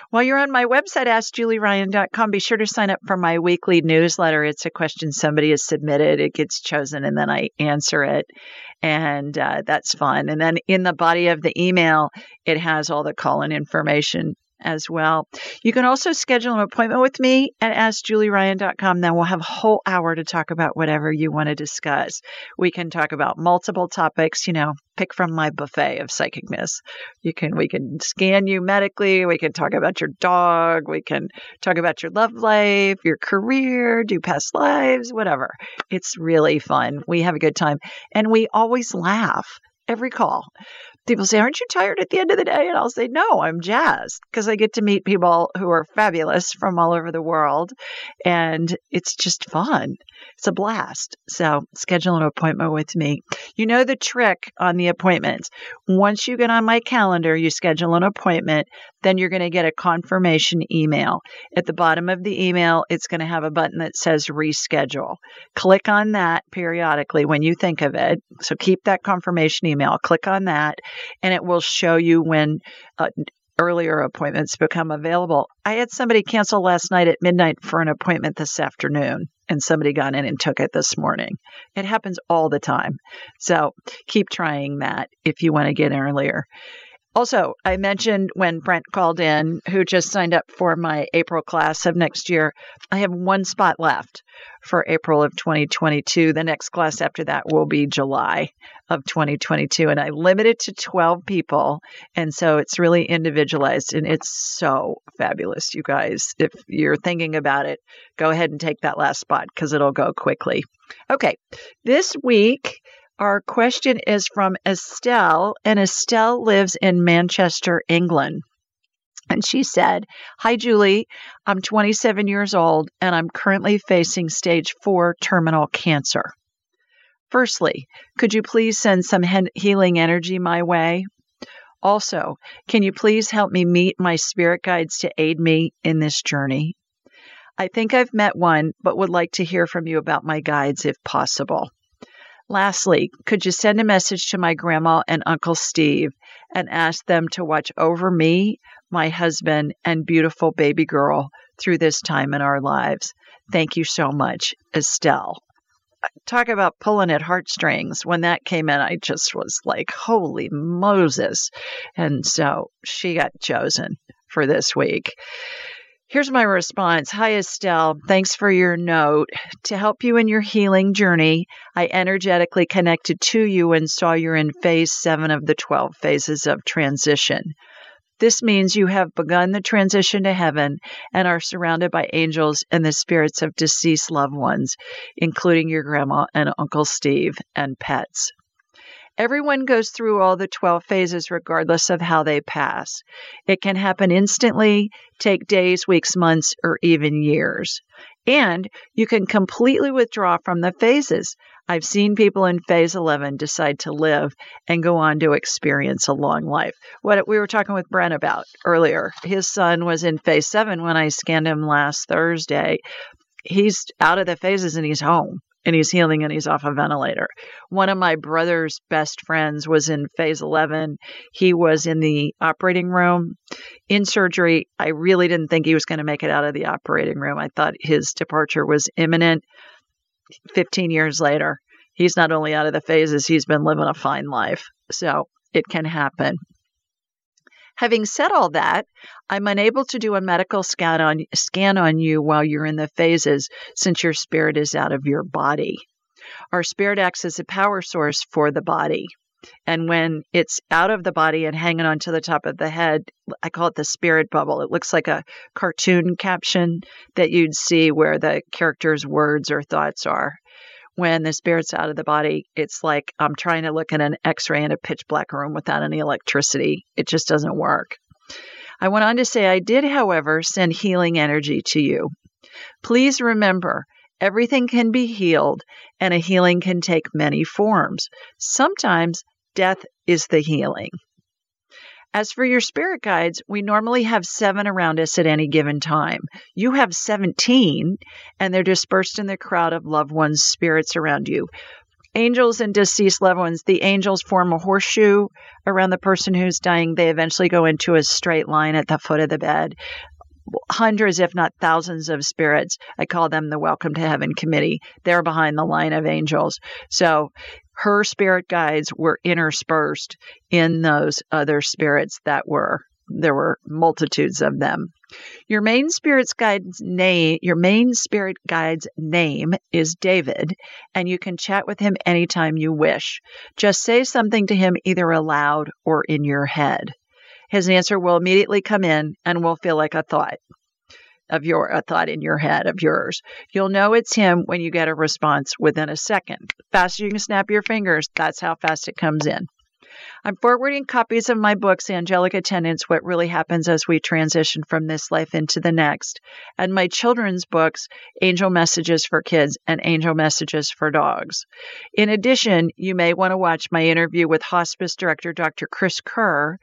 While you're on my website, askjulieryan.com, be sure to sign up for my weekly newsletter. It's a question somebody has submitted, it gets chosen, and then I answer it. And uh, that's fun. And then in the body of the email, it has all the call in information as well. You can also schedule an appointment with me at AskJulieRyan.com. Then we'll have a whole hour to talk about whatever you want to discuss. We can talk about multiple topics, you know, pick from my buffet of psychicness. You can we can scan you medically, we can talk about your dog, we can talk about your love life, your career, do past lives, whatever. It's really fun. We have a good time and we always laugh every call people say, Aren't you tired at the end of the day? And I'll say, No, I'm jazzed because I get to meet people who are fabulous from all over the world. And it's just fun. It's a blast. So schedule an appointment with me. You know the trick on the appointments. Once you get on my calendar, you schedule an appointment, then you're going to get a confirmation email. At the bottom of the email, it's going to have a button that says reschedule. Click on that periodically when you think of it. So keep that confirmation email. Click on that and it will show you when uh, earlier appointments become available. I had somebody cancel last night at midnight for an appointment this afternoon, and somebody got in and took it this morning. It happens all the time. So keep trying that if you want to get earlier. Also, I mentioned when Brent called in, who just signed up for my April class of next year, I have one spot left for April of 2022. The next class after that will be July of 2022. And I limit it to 12 people. And so it's really individualized and it's so fabulous, you guys. If you're thinking about it, go ahead and take that last spot because it'll go quickly. Okay. This week, our question is from Estelle, and Estelle lives in Manchester, England. And she said, Hi, Julie. I'm 27 years old and I'm currently facing stage four terminal cancer. Firstly, could you please send some healing energy my way? Also, can you please help me meet my spirit guides to aid me in this journey? I think I've met one, but would like to hear from you about my guides if possible. Lastly, could you send a message to my grandma and Uncle Steve and ask them to watch over me, my husband, and beautiful baby girl through this time in our lives? Thank you so much, Estelle. Uh, talk about pulling at heartstrings. When that came in, I just was like, holy Moses. And so she got chosen for this week. Here's my response Hi, Estelle. Thanks for your note. To help you in your healing journey, I energetically connected to you and saw you're in phase seven of the 12 phases of transition. This means you have begun the transition to heaven and are surrounded by angels and the spirits of deceased loved ones, including your grandma and Uncle Steve and pets. Everyone goes through all the 12 phases regardless of how they pass. It can happen instantly, take days, weeks, months, or even years. And you can completely withdraw from the phases. I've seen people in phase 11 decide to live and go on to experience a long life. What we were talking with Brent about earlier, his son was in phase 7 when I scanned him last Thursday. He's out of the phases and he's home and he's healing and he's off a ventilator. One of my brother's best friends was in phase 11. He was in the operating room in surgery. I really didn't think he was going to make it out of the operating room. I thought his departure was imminent. 15 years later, he's not only out of the phases, he's been living a fine life. So it can happen. Having said all that, I'm unable to do a medical scan on, scan on you while you're in the phases since your spirit is out of your body. Our spirit acts as a power source for the body. And when it's out of the body and hanging onto the top of the head, I call it the spirit bubble. It looks like a cartoon caption that you'd see where the character's words or thoughts are when the spirit's out of the body, it's like I'm trying to look at an x ray in a pitch black room without any electricity. It just doesn't work. I went on to say, I did, however, send healing energy to you. Please remember, everything can be healed, and a healing can take many forms. Sometimes death is the healing. As for your spirit guides, we normally have seven around us at any given time. You have 17, and they're dispersed in the crowd of loved ones' spirits around you. Angels and deceased loved ones, the angels form a horseshoe around the person who's dying. They eventually go into a straight line at the foot of the bed hundreds, if not thousands, of spirits. I call them the Welcome to Heaven Committee. They're behind the line of angels. So her spirit guides were interspersed in those other spirits that were there were multitudes of them. Your main spirit's guide's name, your main spirit guide's name is David, and you can chat with him anytime you wish. Just say something to him either aloud or in your head. His answer will immediately come in and will feel like a thought of your a thought in your head of yours. You'll know it's him when you get a response within a second. Faster you can snap your fingers, that's how fast it comes in. I'm forwarding copies of my books, Angelic Attendants What Really Happens as We Transition from This Life into the Next, and my children's books, Angel Messages for Kids and Angel Messages for Dogs. In addition, you may want to watch my interview with hospice director Dr. Chris Kerr,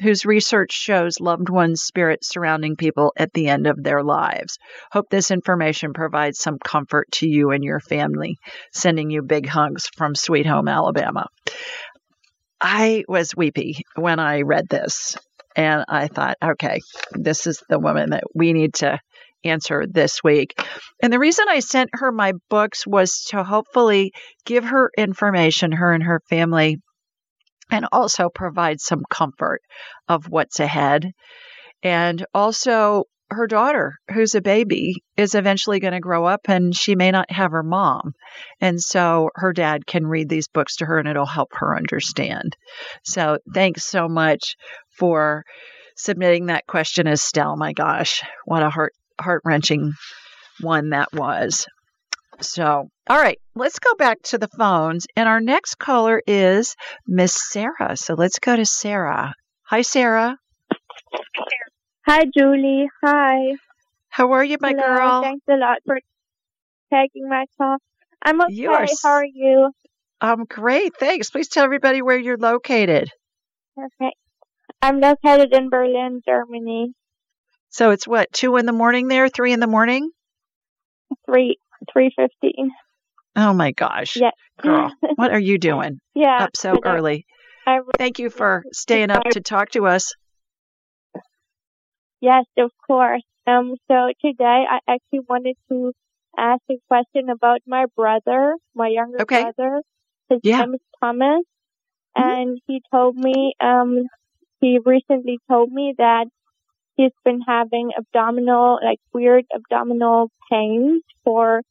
whose research shows loved ones' spirits surrounding people at the end of their lives. Hope this information provides some comfort to you and your family. Sending you big hugs from Sweet Home, Alabama. I was weepy when I read this. And I thought, okay, this is the woman that we need to answer this week. And the reason I sent her my books was to hopefully give her information, her and her family, and also provide some comfort of what's ahead. And also her daughter, who's a baby, is eventually going to grow up and she may not have her mom. And so her dad can read these books to her and it'll help her understand. So thanks so much for submitting that question, Estelle. My gosh, what a heart heart wrenching one that was. So, all right, let's go back to the phones. And our next caller is Miss Sarah. So let's go to Sarah. Hi, Sarah. Hi, Julie. Hi. How are you, my Hello. girl? Thanks a lot for taking my call. I'm okay. You are How are you? I'm great. Thanks. Please tell everybody where you're located. Okay. I'm located in Berlin, Germany. So it's what, two in the morning there, three in the morning? Three three fifteen. Oh my gosh. Yeah. Girl, what are you doing yeah. up so I- uh, early? I, Thank you for staying up to talk to us. Yes, of course. Um. So today I actually wanted to ask a question about my brother, my younger Okay. brother. His Yeah. name is Thomas, Mhm. and he told me um he recently told me that he's been having abdominal like weird abdominal pains for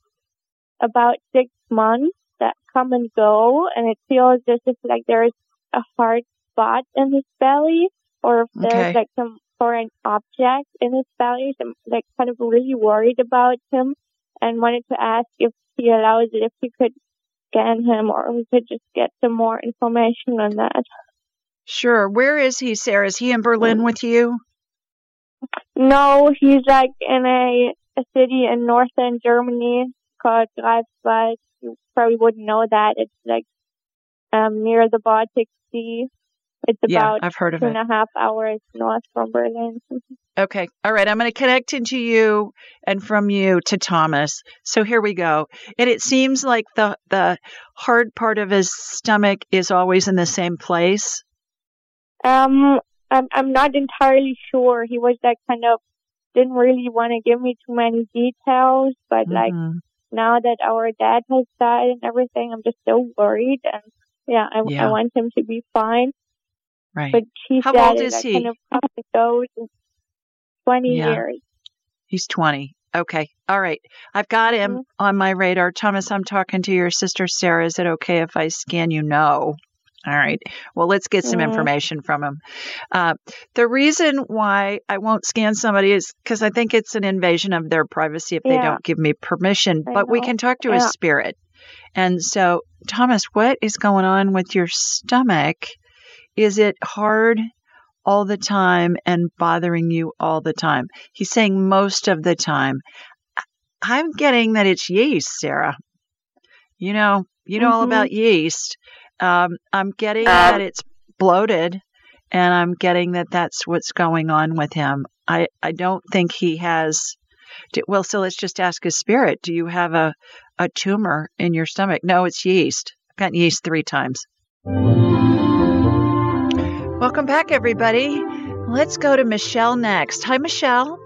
about six months that come and go, and it feels as if like there's a hard spot in his belly, or if there's Okay. like some foreign object in his values. I'm like kind of really worried about him, and wanted to ask if he allows it, if he could scan him, or we could just get some more information on that. Sure. Where is he, Sarah? Is he in Berlin with you? No, he's like in a, a city in northern Germany called Greifswald. You probably wouldn't know that. It's like um near the Baltic Sea. It's Yeah, about I've heard of two it. and a half hours north from Berlin. Okay. All right. I'm going to connect into you and from you to Thomas. So here we go. And it seems like the the hard part of his stomach is always in the same place. Um, I'm I'm not entirely sure. He was like kind of didn't really want to give me too many details, but like Mhm. now that our dad has died and everything, I'm just so worried. And yeah, I, Yeah. I want him to be fine. Right. But he How old is he? kind of and goes in 20 Yeah. years. He's 20. Okay. All right. I've got him Mhm. on my radar. Thomas, I'm talking to your sister Sarah. Is it okay if I scan you? No. All right. Well, let's get some Mhm. information from him. Uh, the reason why I won't scan somebody is because I think it's an invasion of their privacy if they don't give me permission. I But we can talk to Yeah. his spirit. And so, Thomas, what is going on with your stomach? Is it hard all the time and bothering you all the time? He's saying most of the time. I'm getting that it's yeast, Sarah. You know, you know all Mhm. about yeast. Um, I'm getting that it's bloated, and I'm getting that that's what's going on with him. I, I don't think he has. Well, so let's just ask his spirit. Do you have a, a tumor in your stomach? No, it's yeast. I've gotten yeast three times. Welcome back, everybody. Let's go to Michelle next. Hi, Michelle.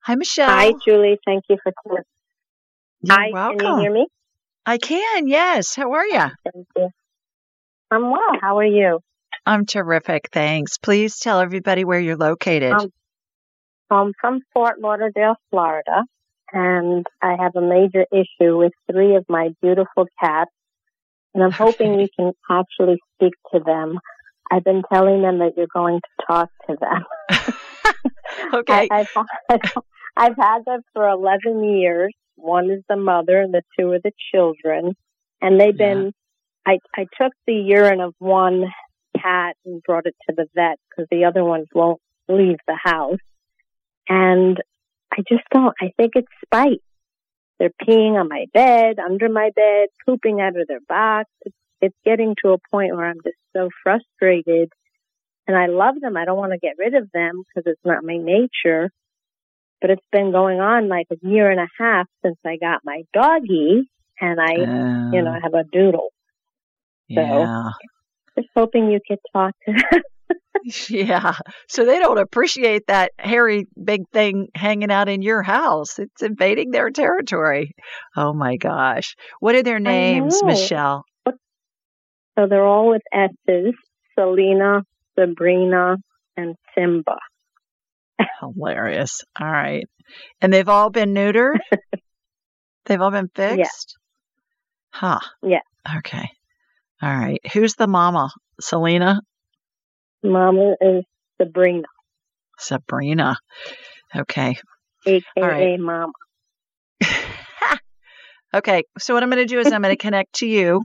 Hi, Michelle. Hi, Julie. Thank you for calling. You're Hi, welcome. can you hear me? I can, yes. How are you? Thank you. I'm well. How are you? I'm terrific. Thanks. Please tell everybody where you're located. Um, I'm from Fort Lauderdale, Florida, and I have a major issue with three of my beautiful cats, and I'm hoping you can actually speak to them. I've been telling them that you're going to talk to them. okay. I, have I've had them for 11 years. One is the mother and the two are the children. And they've Yeah. been, I, I took the urine of one cat and brought it to the vet because the other ones won't leave the house. And I just don't, I think it's spite. They're peeing on my bed, under my bed, pooping out of their box. It's, it's getting to a point where I'm just so frustrated. And I love them. I don't want to get rid of them because it's not my nature. But it's been going on like a year and a half since I got my doggy and I, you know, I have a doodle. So yeah. just hoping you could talk to. Yeah. So they don't appreciate that hairy big thing hanging out in your house. It's invading their territory. Oh my gosh. What are their names. Michelle? So they're all with S's. Selena, Sabrina, and Simba. Hilarious. All right. And they've all been neutered? they've all been fixed? Yeah. Huh. Yeah. Okay. All right. Who's the mama? Selena? Mama is Sabrina, Sabrina. Okay. aka right. Mama. Okay. So what I'm going to do is I'm going to connect to you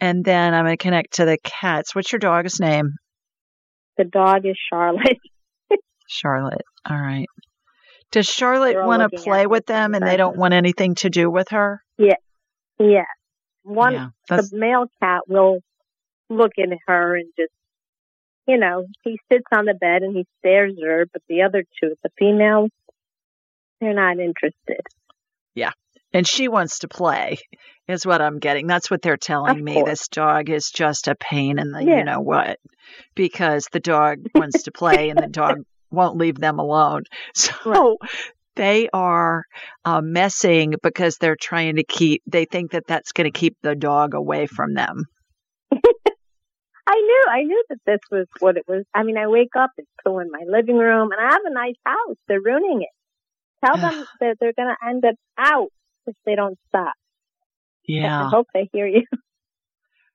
and then I'm going to connect to the cats. What's your dog's name? The dog is Charlotte. Charlotte. All right. Does Charlotte want to play with them and they don't want anything to do with her? Yeah. Yeah. One, Yeah, the male cat will look at her and just, you know, he sits on the bed and he stares at her, but the other two, the females, they're not interested. Yeah. And she wants to play, is what I'm getting. That's what they're telling Of me. course. This dog is just a pain in the Yeah. you know what, because the dog wants to play and the dog won't leave them alone. So they are uh, messing because they're trying to keep, they think that that's going to keep the dog away from them. I knew, I knew that this was what it was. I mean, I wake up, it's poo in my living room, and I have a nice house. They're ruining it. Tell them that they're going to end up out if they don't stop. Yeah. I hope they hear you.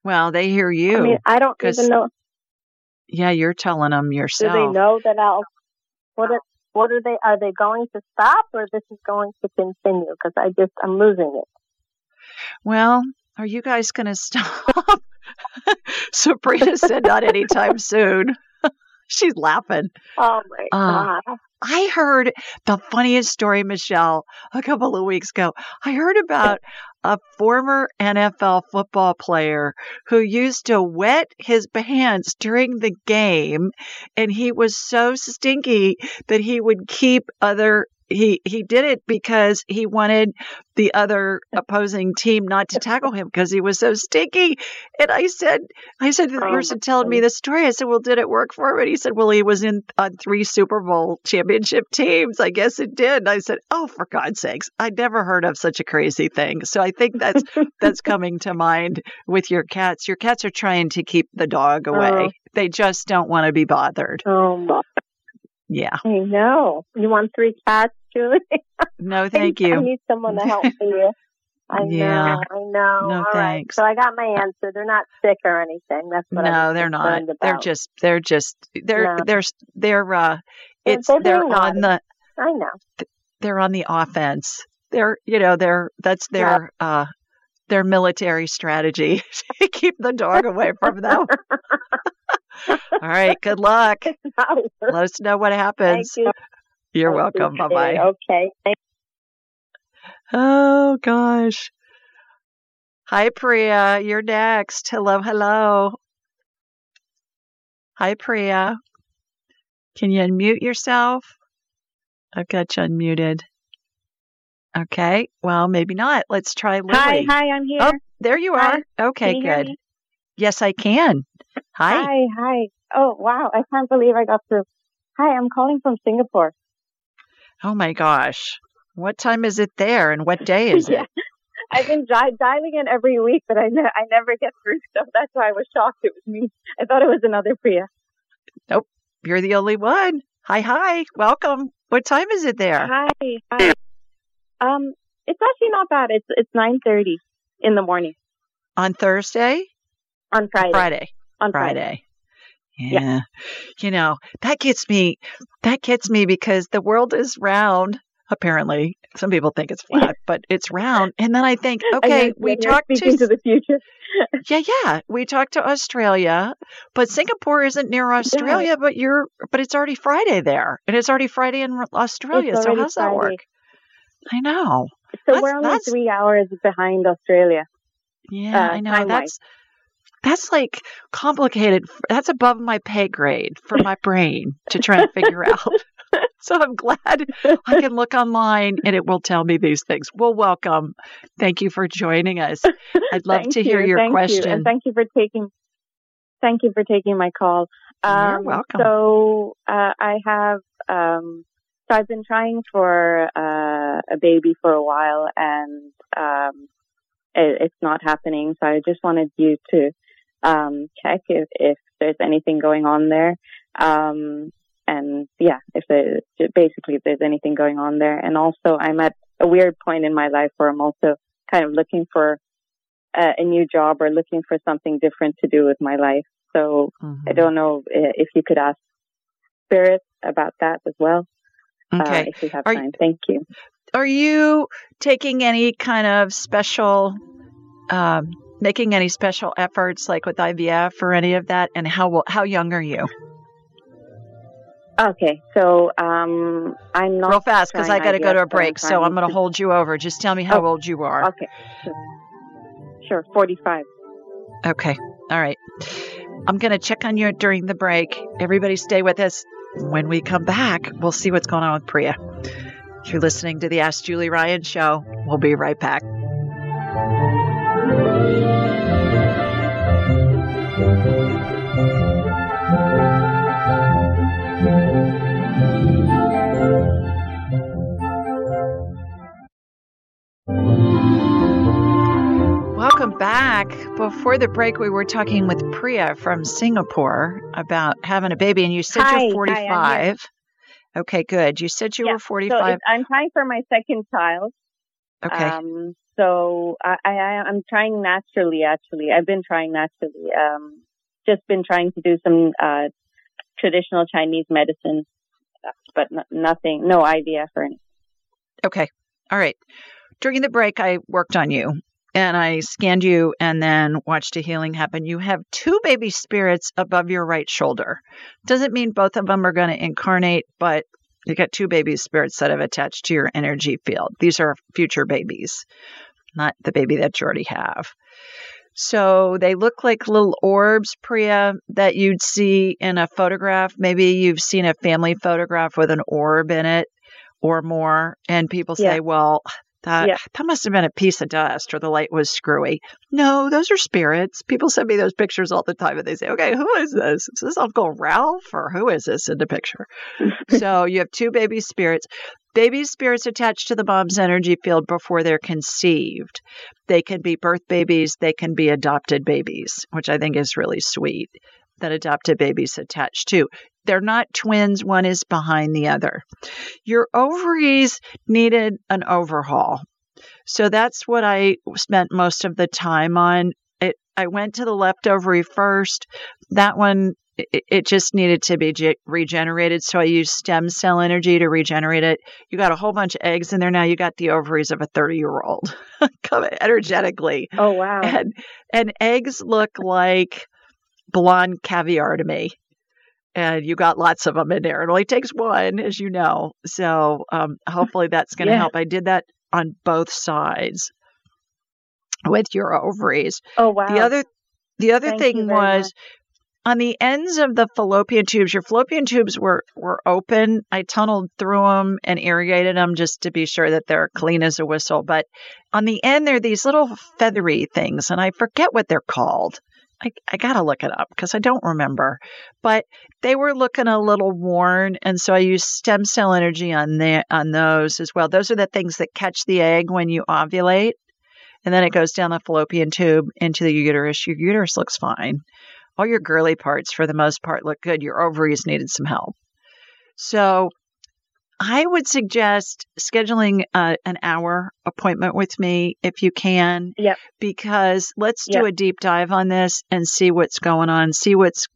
Well, they hear you. I mean, I don't even know. yeah, you're telling them yourself. Do they know that I'll? What? Are, what are they? Are they going to stop, or this is going to continue? Because I just I'm losing it. Well, are you guys going to stop? Sabrina said not anytime soon. She's laughing. Oh my Uh, god! I heard the funniest story, Michelle, a couple of weeks ago. I heard about a former NFL football player who used to wet his pants during the game, and he was so stinky that he would keep other. He he did it because he wanted the other opposing team not to tackle him because he was so stinky. And I said, I said to the Oh, person telling me the story, I said, "Well, did it work for him?" And he said, "Well, he was in on three Super Bowl championship teams. I guess it did." And I said, "Oh, for God's sakes! I'd never heard of such a crazy thing." So I think that's that's coming to mind with your cats. Your cats are trying to keep the dog away. Oh. They just don't want to be bothered. Oh my! Yeah. I know. You want three cats, Julie? No, thank I you. I need someone to help you. I Yeah. know. I know. No, All right. thanks. So I got my answer. They're not sick or anything. That's what No, they're not. concerned They're just they're just they're No. they're they're uh it's they're they're on naughty. the I know. they're on the offense. They're you know they're that's their uh their military strategy to keep the dog away from them. All right, good luck. Let us know what happens. Thank you. You're I welcome. Bye bye. Okay. Thank Oh gosh. Hi Priya, you're next. Hello, hello. Hi Priya. Can you unmute yourself? I've got you unmuted. Okay. Well, maybe not. Let's try Lily. Hi, hi, I'm here. Oh, there you Hi. are. Okay, you hear good. Yes, I can. Hi. Hi, hi. Oh, wow. I can't believe I got through. Hi, I'm calling from Singapore. Oh my gosh. What time is it there and what day is yeah. it? I've been di- dialing in every week, but I, ne- I never get through. So that's why I was shocked it was me. I thought it was another Priya. Nope, you're the only one. Hi, hi, welcome. What time is it there? Hi, hi. Um, it's actually not bad. It's it's nine thirty in the morning On Thursday? on Friday. Friday. On Friday. Friday. Yeah. You know, that gets me that gets me because the world is round, apparently. Some people think it's flat, but it's round. And then I think, okay, we talked to, to the future. Yeah, yeah. We talked to Australia, but Singapore isn't near Australia, but you're but it's already Friday there. And it's already Friday in Australia. So how's that work? I know. So That's- we're only that's- three hours behind Australia. Yeah, uh, I know. time-wise. That's that's like complicated. That's above my pay grade for my brain to try and figure out. so I'm glad I can look online and it will tell me these things. Well, welcome. Thank you for joining us. I'd love to hear you, your thank question. You, and thank you for taking thank you for taking my call. You're Um, welcome. So uh, I have um, so I've been trying for uh, a baby for a while, and um, it, it's not happening. So I just wanted you to um, check if, if there's anything going on there. Um, and yeah, if there, basically if there's anything going on there. And also I'm at a weird point in my life where I'm also kind of looking for a, a new job or looking for something different to do with my life. So Mm-hmm. I don't know if you could ask Spirit about that as well. uh, Okay. if you have Are time. Thank you. Are you taking any kind of special, um, making any special efforts like with IVF or any of that? And how how young are you? Okay, so um, I'm not Real fast because I got to go to a break. So I'm going to hold you over. Just tell me how Oh, old you are. Okay, sure. Sure, 45. Okay. All right. I'm going to check on you during the break. Everybody stay with us. When we come back, we'll see what's going on with Priya. If you're listening to the Ask Julie Ryan show. We'll be right back. Back. Before the break, we were talking with Priya from Singapore about having a baby, and you said Hi, hi, you're I'm 45. okay, good. You said you Yeah, were 45. it, I'm trying for my second child. okay. Um, so I, I, I'm trying naturally, actually. I've been trying naturally. Um, just been trying to do some, uh, traditional Chinese medicine, but n- nothing, no IVF or anything. Okay. All right. During the break, I worked on you and I scanned you and then watched a healing happen. You have two baby spirits above your right shoulder. Doesn't mean both of them are going to incarnate, but you got two baby spirits that have attached to your energy field. These are future babies, not the baby that you already have. So they look like little orbs, Priya, that you'd see in a photograph. Maybe you've seen a family photograph with an orb in it or more. And people say, Yeah. well, that, Yeah. that must have been a piece of dust or the light was screwy. No, those are spirits. People send me those pictures all the time and they say, okay, who is this? Is this Uncle Ralph or who is this in the picture? so you have two baby spirits. Baby spirits attached to the mom's energy field before they're conceived. They can be birth babies, they can be adopted babies, which I think is really sweet that adopted babies attached to. They're not twins, one is behind the other. Your ovaries needed an overhaul. So that's what I spent most of the time on. It, I went to the left ovary first. That one, it, it just needed to be ge- regenerated. So I used stem cell energy to regenerate it. You got a whole bunch of eggs in there now. You got the ovaries of a 30 year old coming energetically. Oh, wow. And, and eggs look like blonde caviar to me. And you got lots of them in there. It only takes one, as you know. So um, hopefully that's going to Yeah. help. I did that on both sides with your ovaries. Oh, wow. The other the other Thank thing was much. on the ends of the fallopian tubes. Your fallopian tubes were were open. I tunneled through them and irrigated them just to be sure that they're clean as a whistle. But on the end, there are these little feathery things, and I forget what they're called. I, I gotta look it up because I don't remember. But they were looking a little worn, and so I used stem cell energy on the on those as well. Those are the things that catch the egg when you ovulate and then it goes down the fallopian tube into the uterus. Your uterus looks fine. All your girly parts, for the most part, look good. Your ovaries needed some help. So I would suggest scheduling uh, an hour appointment with me if you can. Yep. Because let's do Yep. a deep dive on this and see what's going on, see what's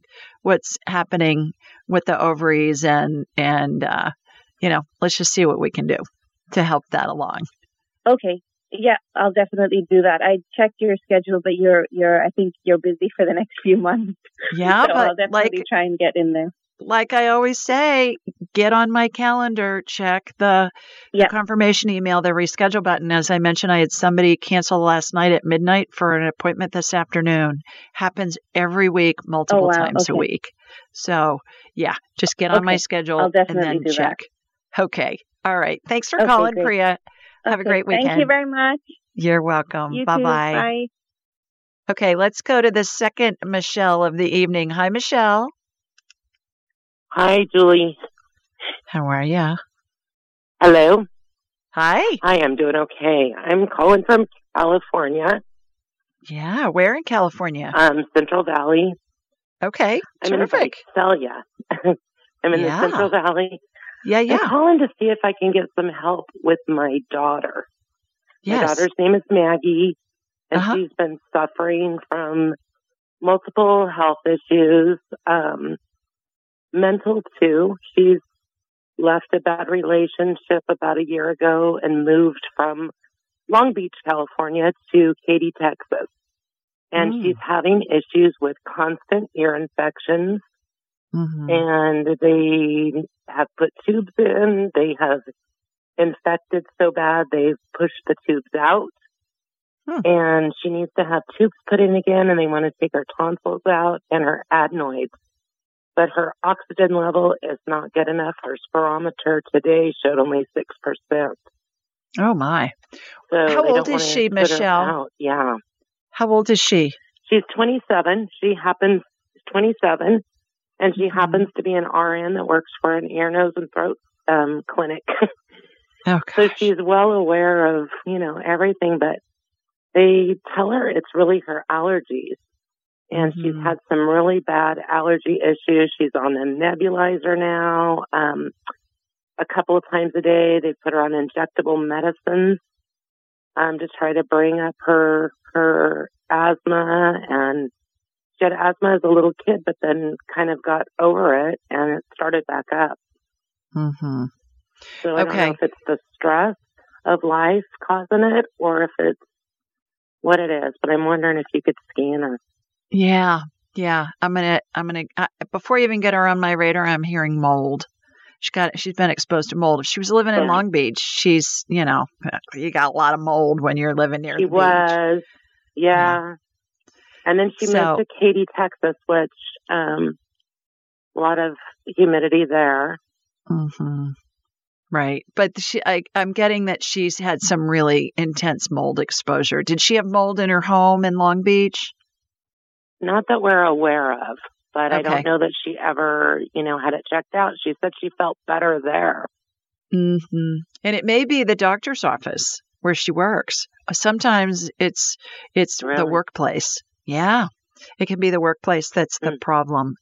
what's happening with the ovaries and and uh, you know, let's just see what we can do to help that along. Okay. Yeah, I'll definitely do that. I checked your schedule, but you're you're I think you're busy for the next few months. Yeah, so I'll definitely like try and get in there. Like I always say, get on my calendar, check the, the confirmation email, the reschedule button. As I mentioned, I had somebody cancel last night at midnight for an appointment this afternoon. Happens every week, oh, multiple Oh, wow. times a week. So, yeah, just get on my schedule and then do that. check. Okay. All right. Thanks for Okay, calling, great. Priya. Have a great weekend. Thank you very much. You're welcome. You Bye too. bye. Bye. Okay, let's go to the second Michelle of the evening. Hi, Michelle. Hi, Julie. How are you? Hello. Hi. Hi, I'm doing okay. I'm calling from California, Yeah, where in California? um, Central Valley. Okay, I'm terrific. in Visalia. I'm in Yeah. the Central Valley. Yeah, yeah. I'm calling to see if I can get some help with my daughter. My daughter's name is Maggie, and Uh-huh. she's been suffering from multiple health issues, um, mental too. She's left a bad relationship about a year ago and moved from Long Beach, California to Katy, Texas. And Mm. she's having issues with constant ear infections Mhm. and they have put tubes in. They have infected so bad they've pushed the tubes out. Hmm. And she needs to have tubes put in again, and they want to take her tonsils out and her adenoids. But her oxygen level is not good enough. Her spirometer today showed only 6%. Oh my. So How old is she, Michelle? Yeah. How old is she? She's 27. She happens 27, and she Mhm. happens to be an RN that works for an ear, nose, and throat um, clinic. Oh gosh. so she's well aware of you know everything, but they tell her it's really her allergies, and she's Mhm. had some really bad allergy issues. She's on a nebulizer now. Um, a couple of times a day, they put her on injectable medicines um, to try to bring up her her asthma and she had asthma as a little kid, but then kind of got over it and it started back up. Mhm. So I don't know if it's the stress of life causing it or if it's what it is, but I'm wondering if you could scan her. Yeah. Yeah. I'm going to I'm going to before you even get her on my radar, I'm hearing mold. She got she's been exposed to mold. If she was living in Long Beach, she's, you know, you got a lot of mold when you're living near She the beach. was, yeah. And then she So- moved to Katy, Texas, which um, a lot of humidity there. Mhm. Right. But she I I'm getting that she's had some really intense mold exposure. Did she have mold in her home in Long Beach? Not that we're aware of, but I don't know that she ever, you know, had it checked out. She said she felt better there. hmm And it may be the doctor's office where she works. Sometimes it's it's the workplace. Yeah. It can be the workplace that's the Mm. problem.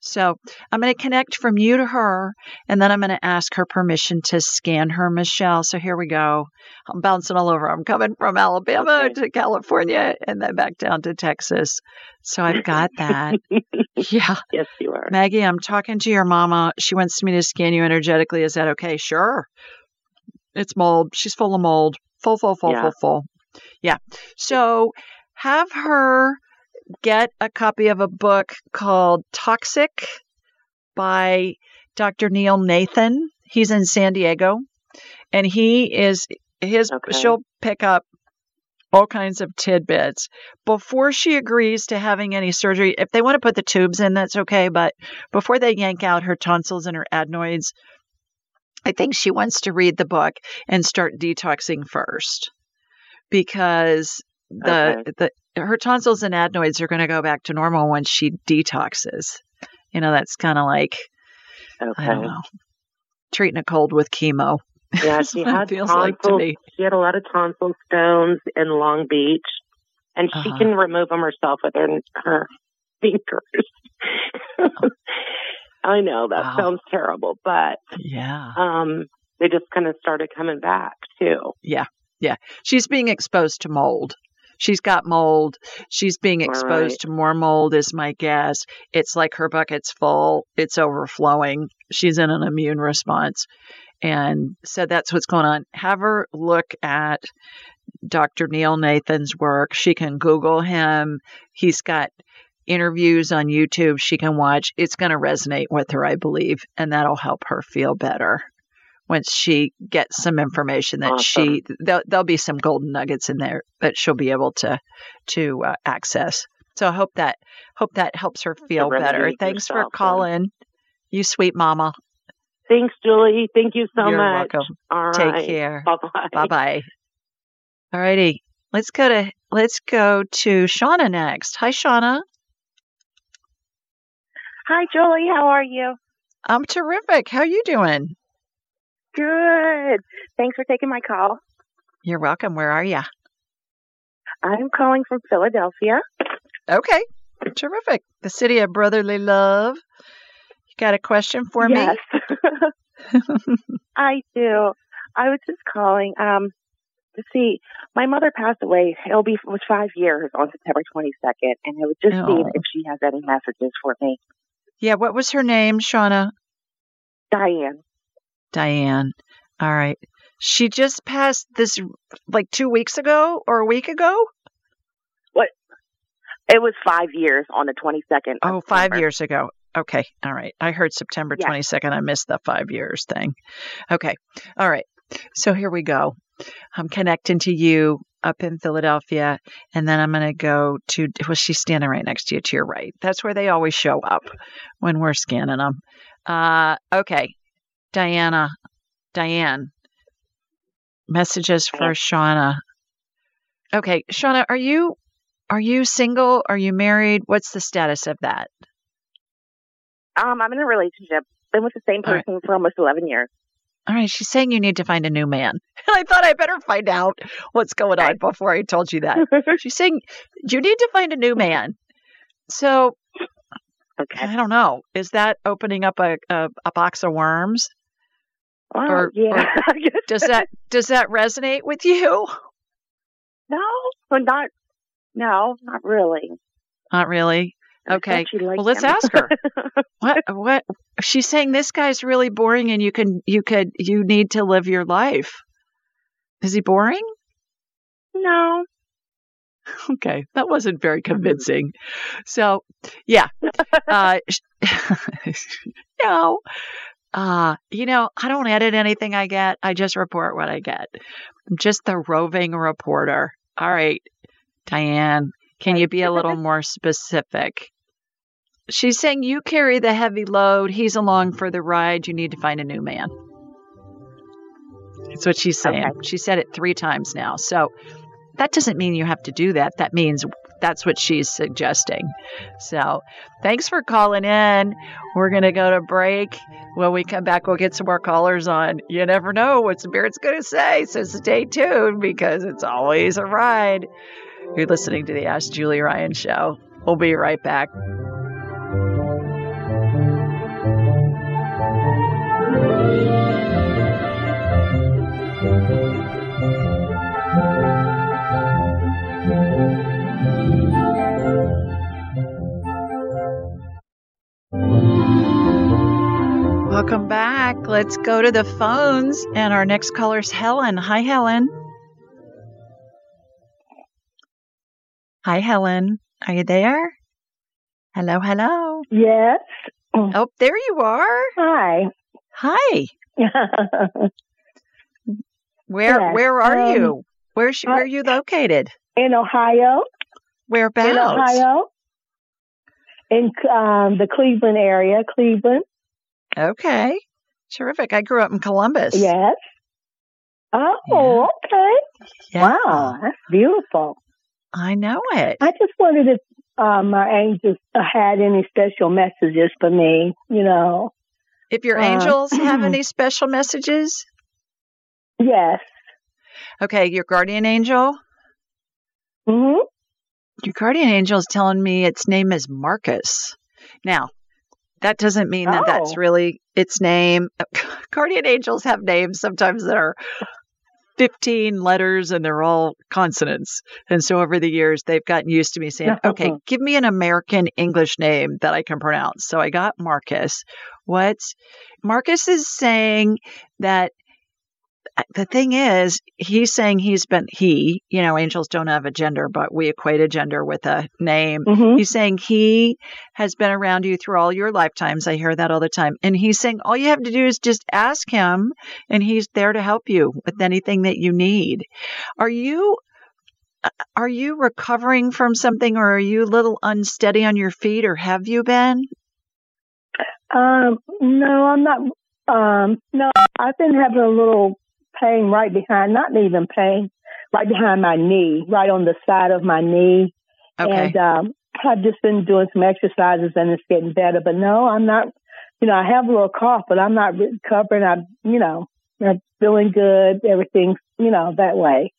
So I'm going to connect from you to her, and then I'm going to ask her permission to scan her, Michelle. So here we go. I'm bouncing all over. I'm coming from Alabama Okay. to California and then back down to Texas. So I've got that. yeah. yes, you are. Maggie, I'm talking to your mama. She wants me to scan you energetically. Is that okay? Sure. It's mold. She's full of mold. Full, full, full, Yeah. full, full. Yeah. So have her get a copy of a book called Toxic by Dr. Neil Nathan. He's in San Diego. And he is his Okay. she'll pick up all kinds of tidbits before she agrees to having any surgery. If they want to put the tubes in, that's okay. But before they yank out her tonsils and her adenoids, I think she wants to read the book and start detoxing first because the Okay. the her tonsils and adenoids are going to go back to normal when she detoxes. You know, that's kind of like Okay. I don't know, treating a cold with chemo, Yeah, she That's what it had feels like to me. she had a lot of tonsil stones in Long Beach, and she Uh-huh. can remove them herself with her her fingers. I know that Wow. sounds terrible, but Yeah. um, they just kind of started coming back too. Yeah. Yeah. She's being exposed to mold. She's got mold. She's being exposed right. to more mold, is my guess. It's like her bucket's full, it's overflowing. She's in an immune response. And so that's what's going on. Have her look at Dr. Neil Nathan's work. She can Google him. He's got interviews on YouTube she can watch. It's going to resonate with her, I believe, and that'll help her feel better once she gets some information that she there'll, there'll be some golden nuggets in there that she'll be able to to uh, access. So I hope that hope that helps her feel better. remedy Thanks for yourself, then. calling. You sweet mama. Thanks, Julie. Thank you so You're much. welcome. All Take right. care. Bye bye. Bye bye. All righty. Let's go to let's go to Shauna next. Hi Shauna. Hi, Julie. How are you? I'm terrific. How are you doing? Good. Thanks for taking my call. You're welcome. Where are you? I'm calling from Philadelphia. Okay. Terrific. The city of brotherly love. You got a question for me? yes. me? I do. I was just calling um, to see. My mother passed away. It'll be it was five years on September 22nd, and I was just seeing Oh. if she has any messages for me. Yeah, what was her name, Shauna? Diane. Diane. All right. She just passed this like two weeks ago or a week ago? What? It was five years on the 22nd. Oh, five years ago. Okay. All right. I heard September Yes. 22nd. I missed the five years thing. Okay. All right. So here we go. I'm connecting to you up in Philadelphia, and then I'm going to go to, well, she's standing right next to you to your right. That's where they always show up when we're scanning them. Uh, okay. Diana, Diane, messages for Shauna. Okay. Shauna, are you, are you single? Are you married? What's the status of that? Um, I'm in a relationship. Been with the same All right. person for almost 11 years. All right, she's saying you need to find a new man. And I thought I better find out what's going on before I told you that. she's saying you need to find a new man. So, okay. I don't know. Is that opening up a a, a box of worms? Well, or, yeah. or does that does that resonate with you? No, well, not. No, not really. Not really. Okay. thought she liked Well, let's him. ask her. what what she's saying this guy's really boring and you can you could you need to live your life. Is he boring? no. Okay, that wasn't very convincing. So, yeah, uh, no, uh, you know, I don't edit anything I get. I just report what I get. I'm just the roving reporter. All right, Diane, can you be a little more specific? She's saying you carry the heavy load. He's along for the ride. You need to find a new man. That's what she's saying. She said it three times now. So that doesn't mean you have to do that. That means that's what she's suggesting. So thanks for calling in. We're going to go to break. When we come back, we'll get some more callers on. You never know what Spirit's going to say. So stay tuned because it's always a ride. You're listening to the Ask Julie Ryan show. We'll be right back. Welcome back. Let's go to the phones. And our next caller is Helen. Hi, Helen. Hi, Helen. Are you there? Hello, hello. Yes. Oh, there you are. Hi. Hi. Where Yes, where are um, you? Where's where are you located? In Ohio. Whereabouts? In Ohio. In um, the Cleveland area, Cleveland. Okay. Terrific. I grew up in Columbus. Yes. Oh, okay. Wow, that's beautiful. I know it. I just wondered if um, my angels had any special messages for me. You know, If your Uh, angels have any special messages, Yes. Okay, your guardian angel? Mm-hmm. Your guardian angel is telling me its name is Marcus. Now, that doesn't mean that that's Oh. really its name. Guardian angels have names sometimes that are 15 letters and they're all consonants. And so over the years, they've gotten used to me saying, okay, give me an American English name that I can pronounce. So I got Marcus. What? Marcus is saying that the thing is, he's saying he's been, he, you know, angels don't have a gender, but we equate a gender with a name. Mhm. He's saying he has been around you through all your lifetimes. I hear that all the time. And he's saying all you have to do is just ask him, and he's there to help you with anything that you need. Are you. uh, Are you recovering from something or are you a little unsteady on your feet or have you been? Um, no, I'm not. Um, no, I've been having a little pain right behind, not even pain, right behind my knee, right on the side of my knee. Okay. And um, I've just been doing some exercises and it's getting better. But no, I'm not. You know, I have a little cough, but I'm not recovering. I'm, you know, I'm feeling good. Everything, you know, that way.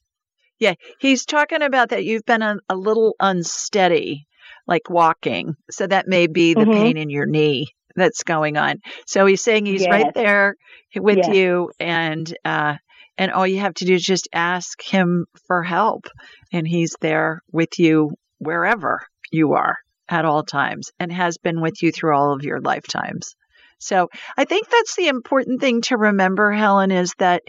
Yeah, he's talking about that you've been a, a little unsteady, like walking. So that may be the Mhm. pain in your knee that's going on. So he's saying he's right there with Yes. you, and uh, and all you have to do is just ask him for help, and he's there with you wherever you are at all times, and has been with you through all of your lifetimes. So I think that's the important thing to remember, Helen, is that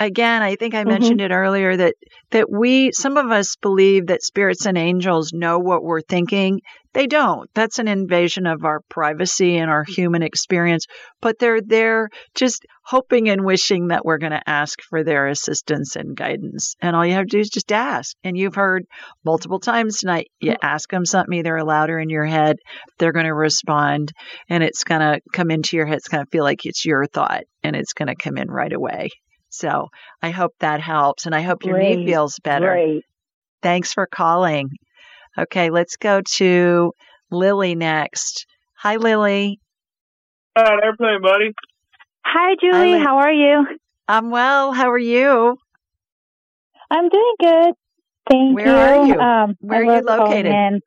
again, I think I Mhm. mentioned it earlier that that we some of us believe that spirits and angels know what we're thinking. They don't. That's an invasion of our privacy and our human experience, but they're there just hoping and wishing that we're going to ask for their assistance and guidance. And all you have to do is just ask. And you've heard multiple times tonight, you mm. ask them something they're louder in your head, they're going to respond and it's going to come into your head. It's going to feel like it's your thought and it's going to come in right away. So I hope that helps. And I hope your knee feels better. Great. Thanks for calling. Okay, let's go to Lily next. Hi, Lily. Hi, airplane, buddy. Hi, Julie. Lynn. How are you? I'm well. How are you? I'm doing good. Thank Where you. Where are you? Um, Where I are you located?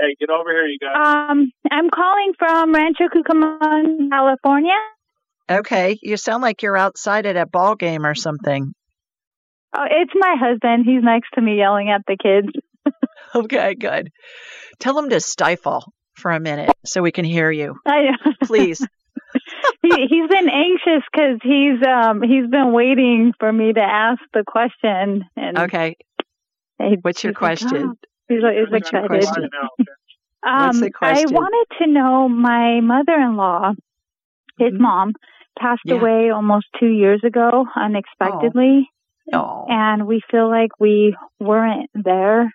Hey, get over here, you guys. Um, I'm calling from Rancho Cucamonga, California. Okay, you sound like you're outside at a ball game or something. Oh, it's my husband. He's next to me yelling at the kids. Okay, good. Tell him to stifle for a minute so we can hear you. I, Please. he he's been anxious because he's um he's been waiting for me to ask the question. And Okay. he- What's your he's like, question? "Oh." He's, like- he's What's your excited. question? Um, What's the I wanted to know my mother-in-law, his mom, passed Mm-hmm. Yeah. away almost two years ago unexpectedly, Oh. and we feel like we weren't there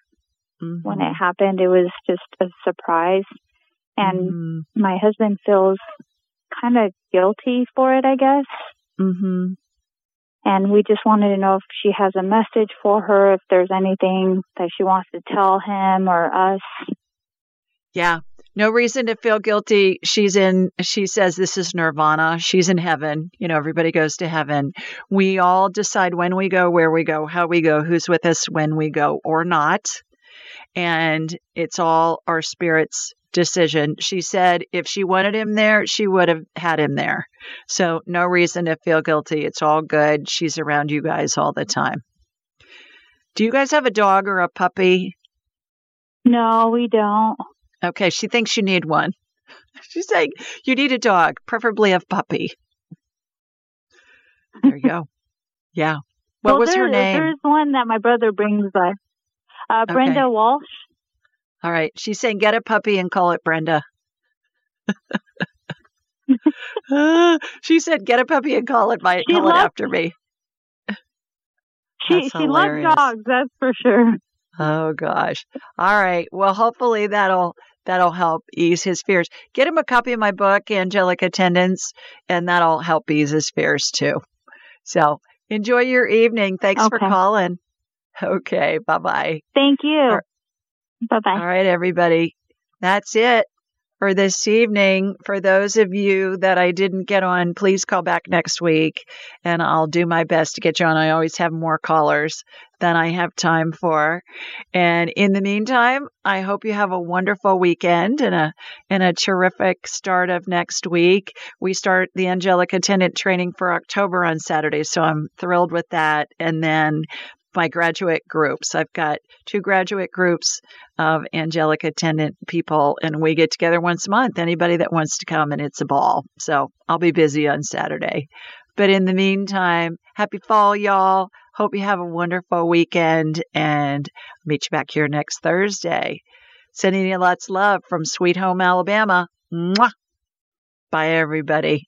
when Mm-hmm. it happened. It was just a surprise, and Mm-hmm. my husband feels kind of guilty for it, I guess. Mm-hmm. And we just wanted to know if she has a message for her, if there's anything that she wants to tell him or us. Yeah. No reason to feel guilty. She's in, she says this is nirvana. She's in heaven. You know, everybody goes to heaven. We all decide when we go, where we go, how we go, who's with us when we go or not. And it's all our spirit's decision. She said if she wanted him there, she would have had him there. So no reason to feel guilty. It's all good. She's around you guys all the time. Do you guys have a dog or a puppy? No, we don't. Okay, she thinks you need one. She's saying you need a dog, preferably a puppy. There you go. Yeah. What Well, was her name? There's one that my brother brings by. Uh, Brenda Okay. Walsh. All right. She's saying get a puppy and call it Brenda. Ah, she said get a puppy and call it my She call it after me. She That's she loves dogs, that's for sure. Oh gosh. All right. Well, hopefully that'll that'll help ease his fears. Get him a copy of my book, Angelic Attendants, and that'll help ease his fears too. So enjoy your evening. Thanks for calling. Okay. Bye bye. Thank you. Bye bye. All right, everybody. That's it. for this evening. For those of you that I didn't get on, please call back next week and I'll do my best to get you on. I always have more callers than I have time for. And in the meantime, I hope you have a wonderful weekend and a and a terrific start of next week. We start the angelic attendant training for October on Saturday, so I'm thrilled with that. And then my graduate groups. I've got two graduate groups of angelic attendant people, and we get together once a month. Anybody that wants to come, and it's a ball. So I'll be busy on Saturday. But in the meantime, happy fall, y'all. Hope you have a wonderful weekend and meet you back here next Thursday. Sending you lots of love from Sweet Home, Alabama. Mwah. Bye, everybody.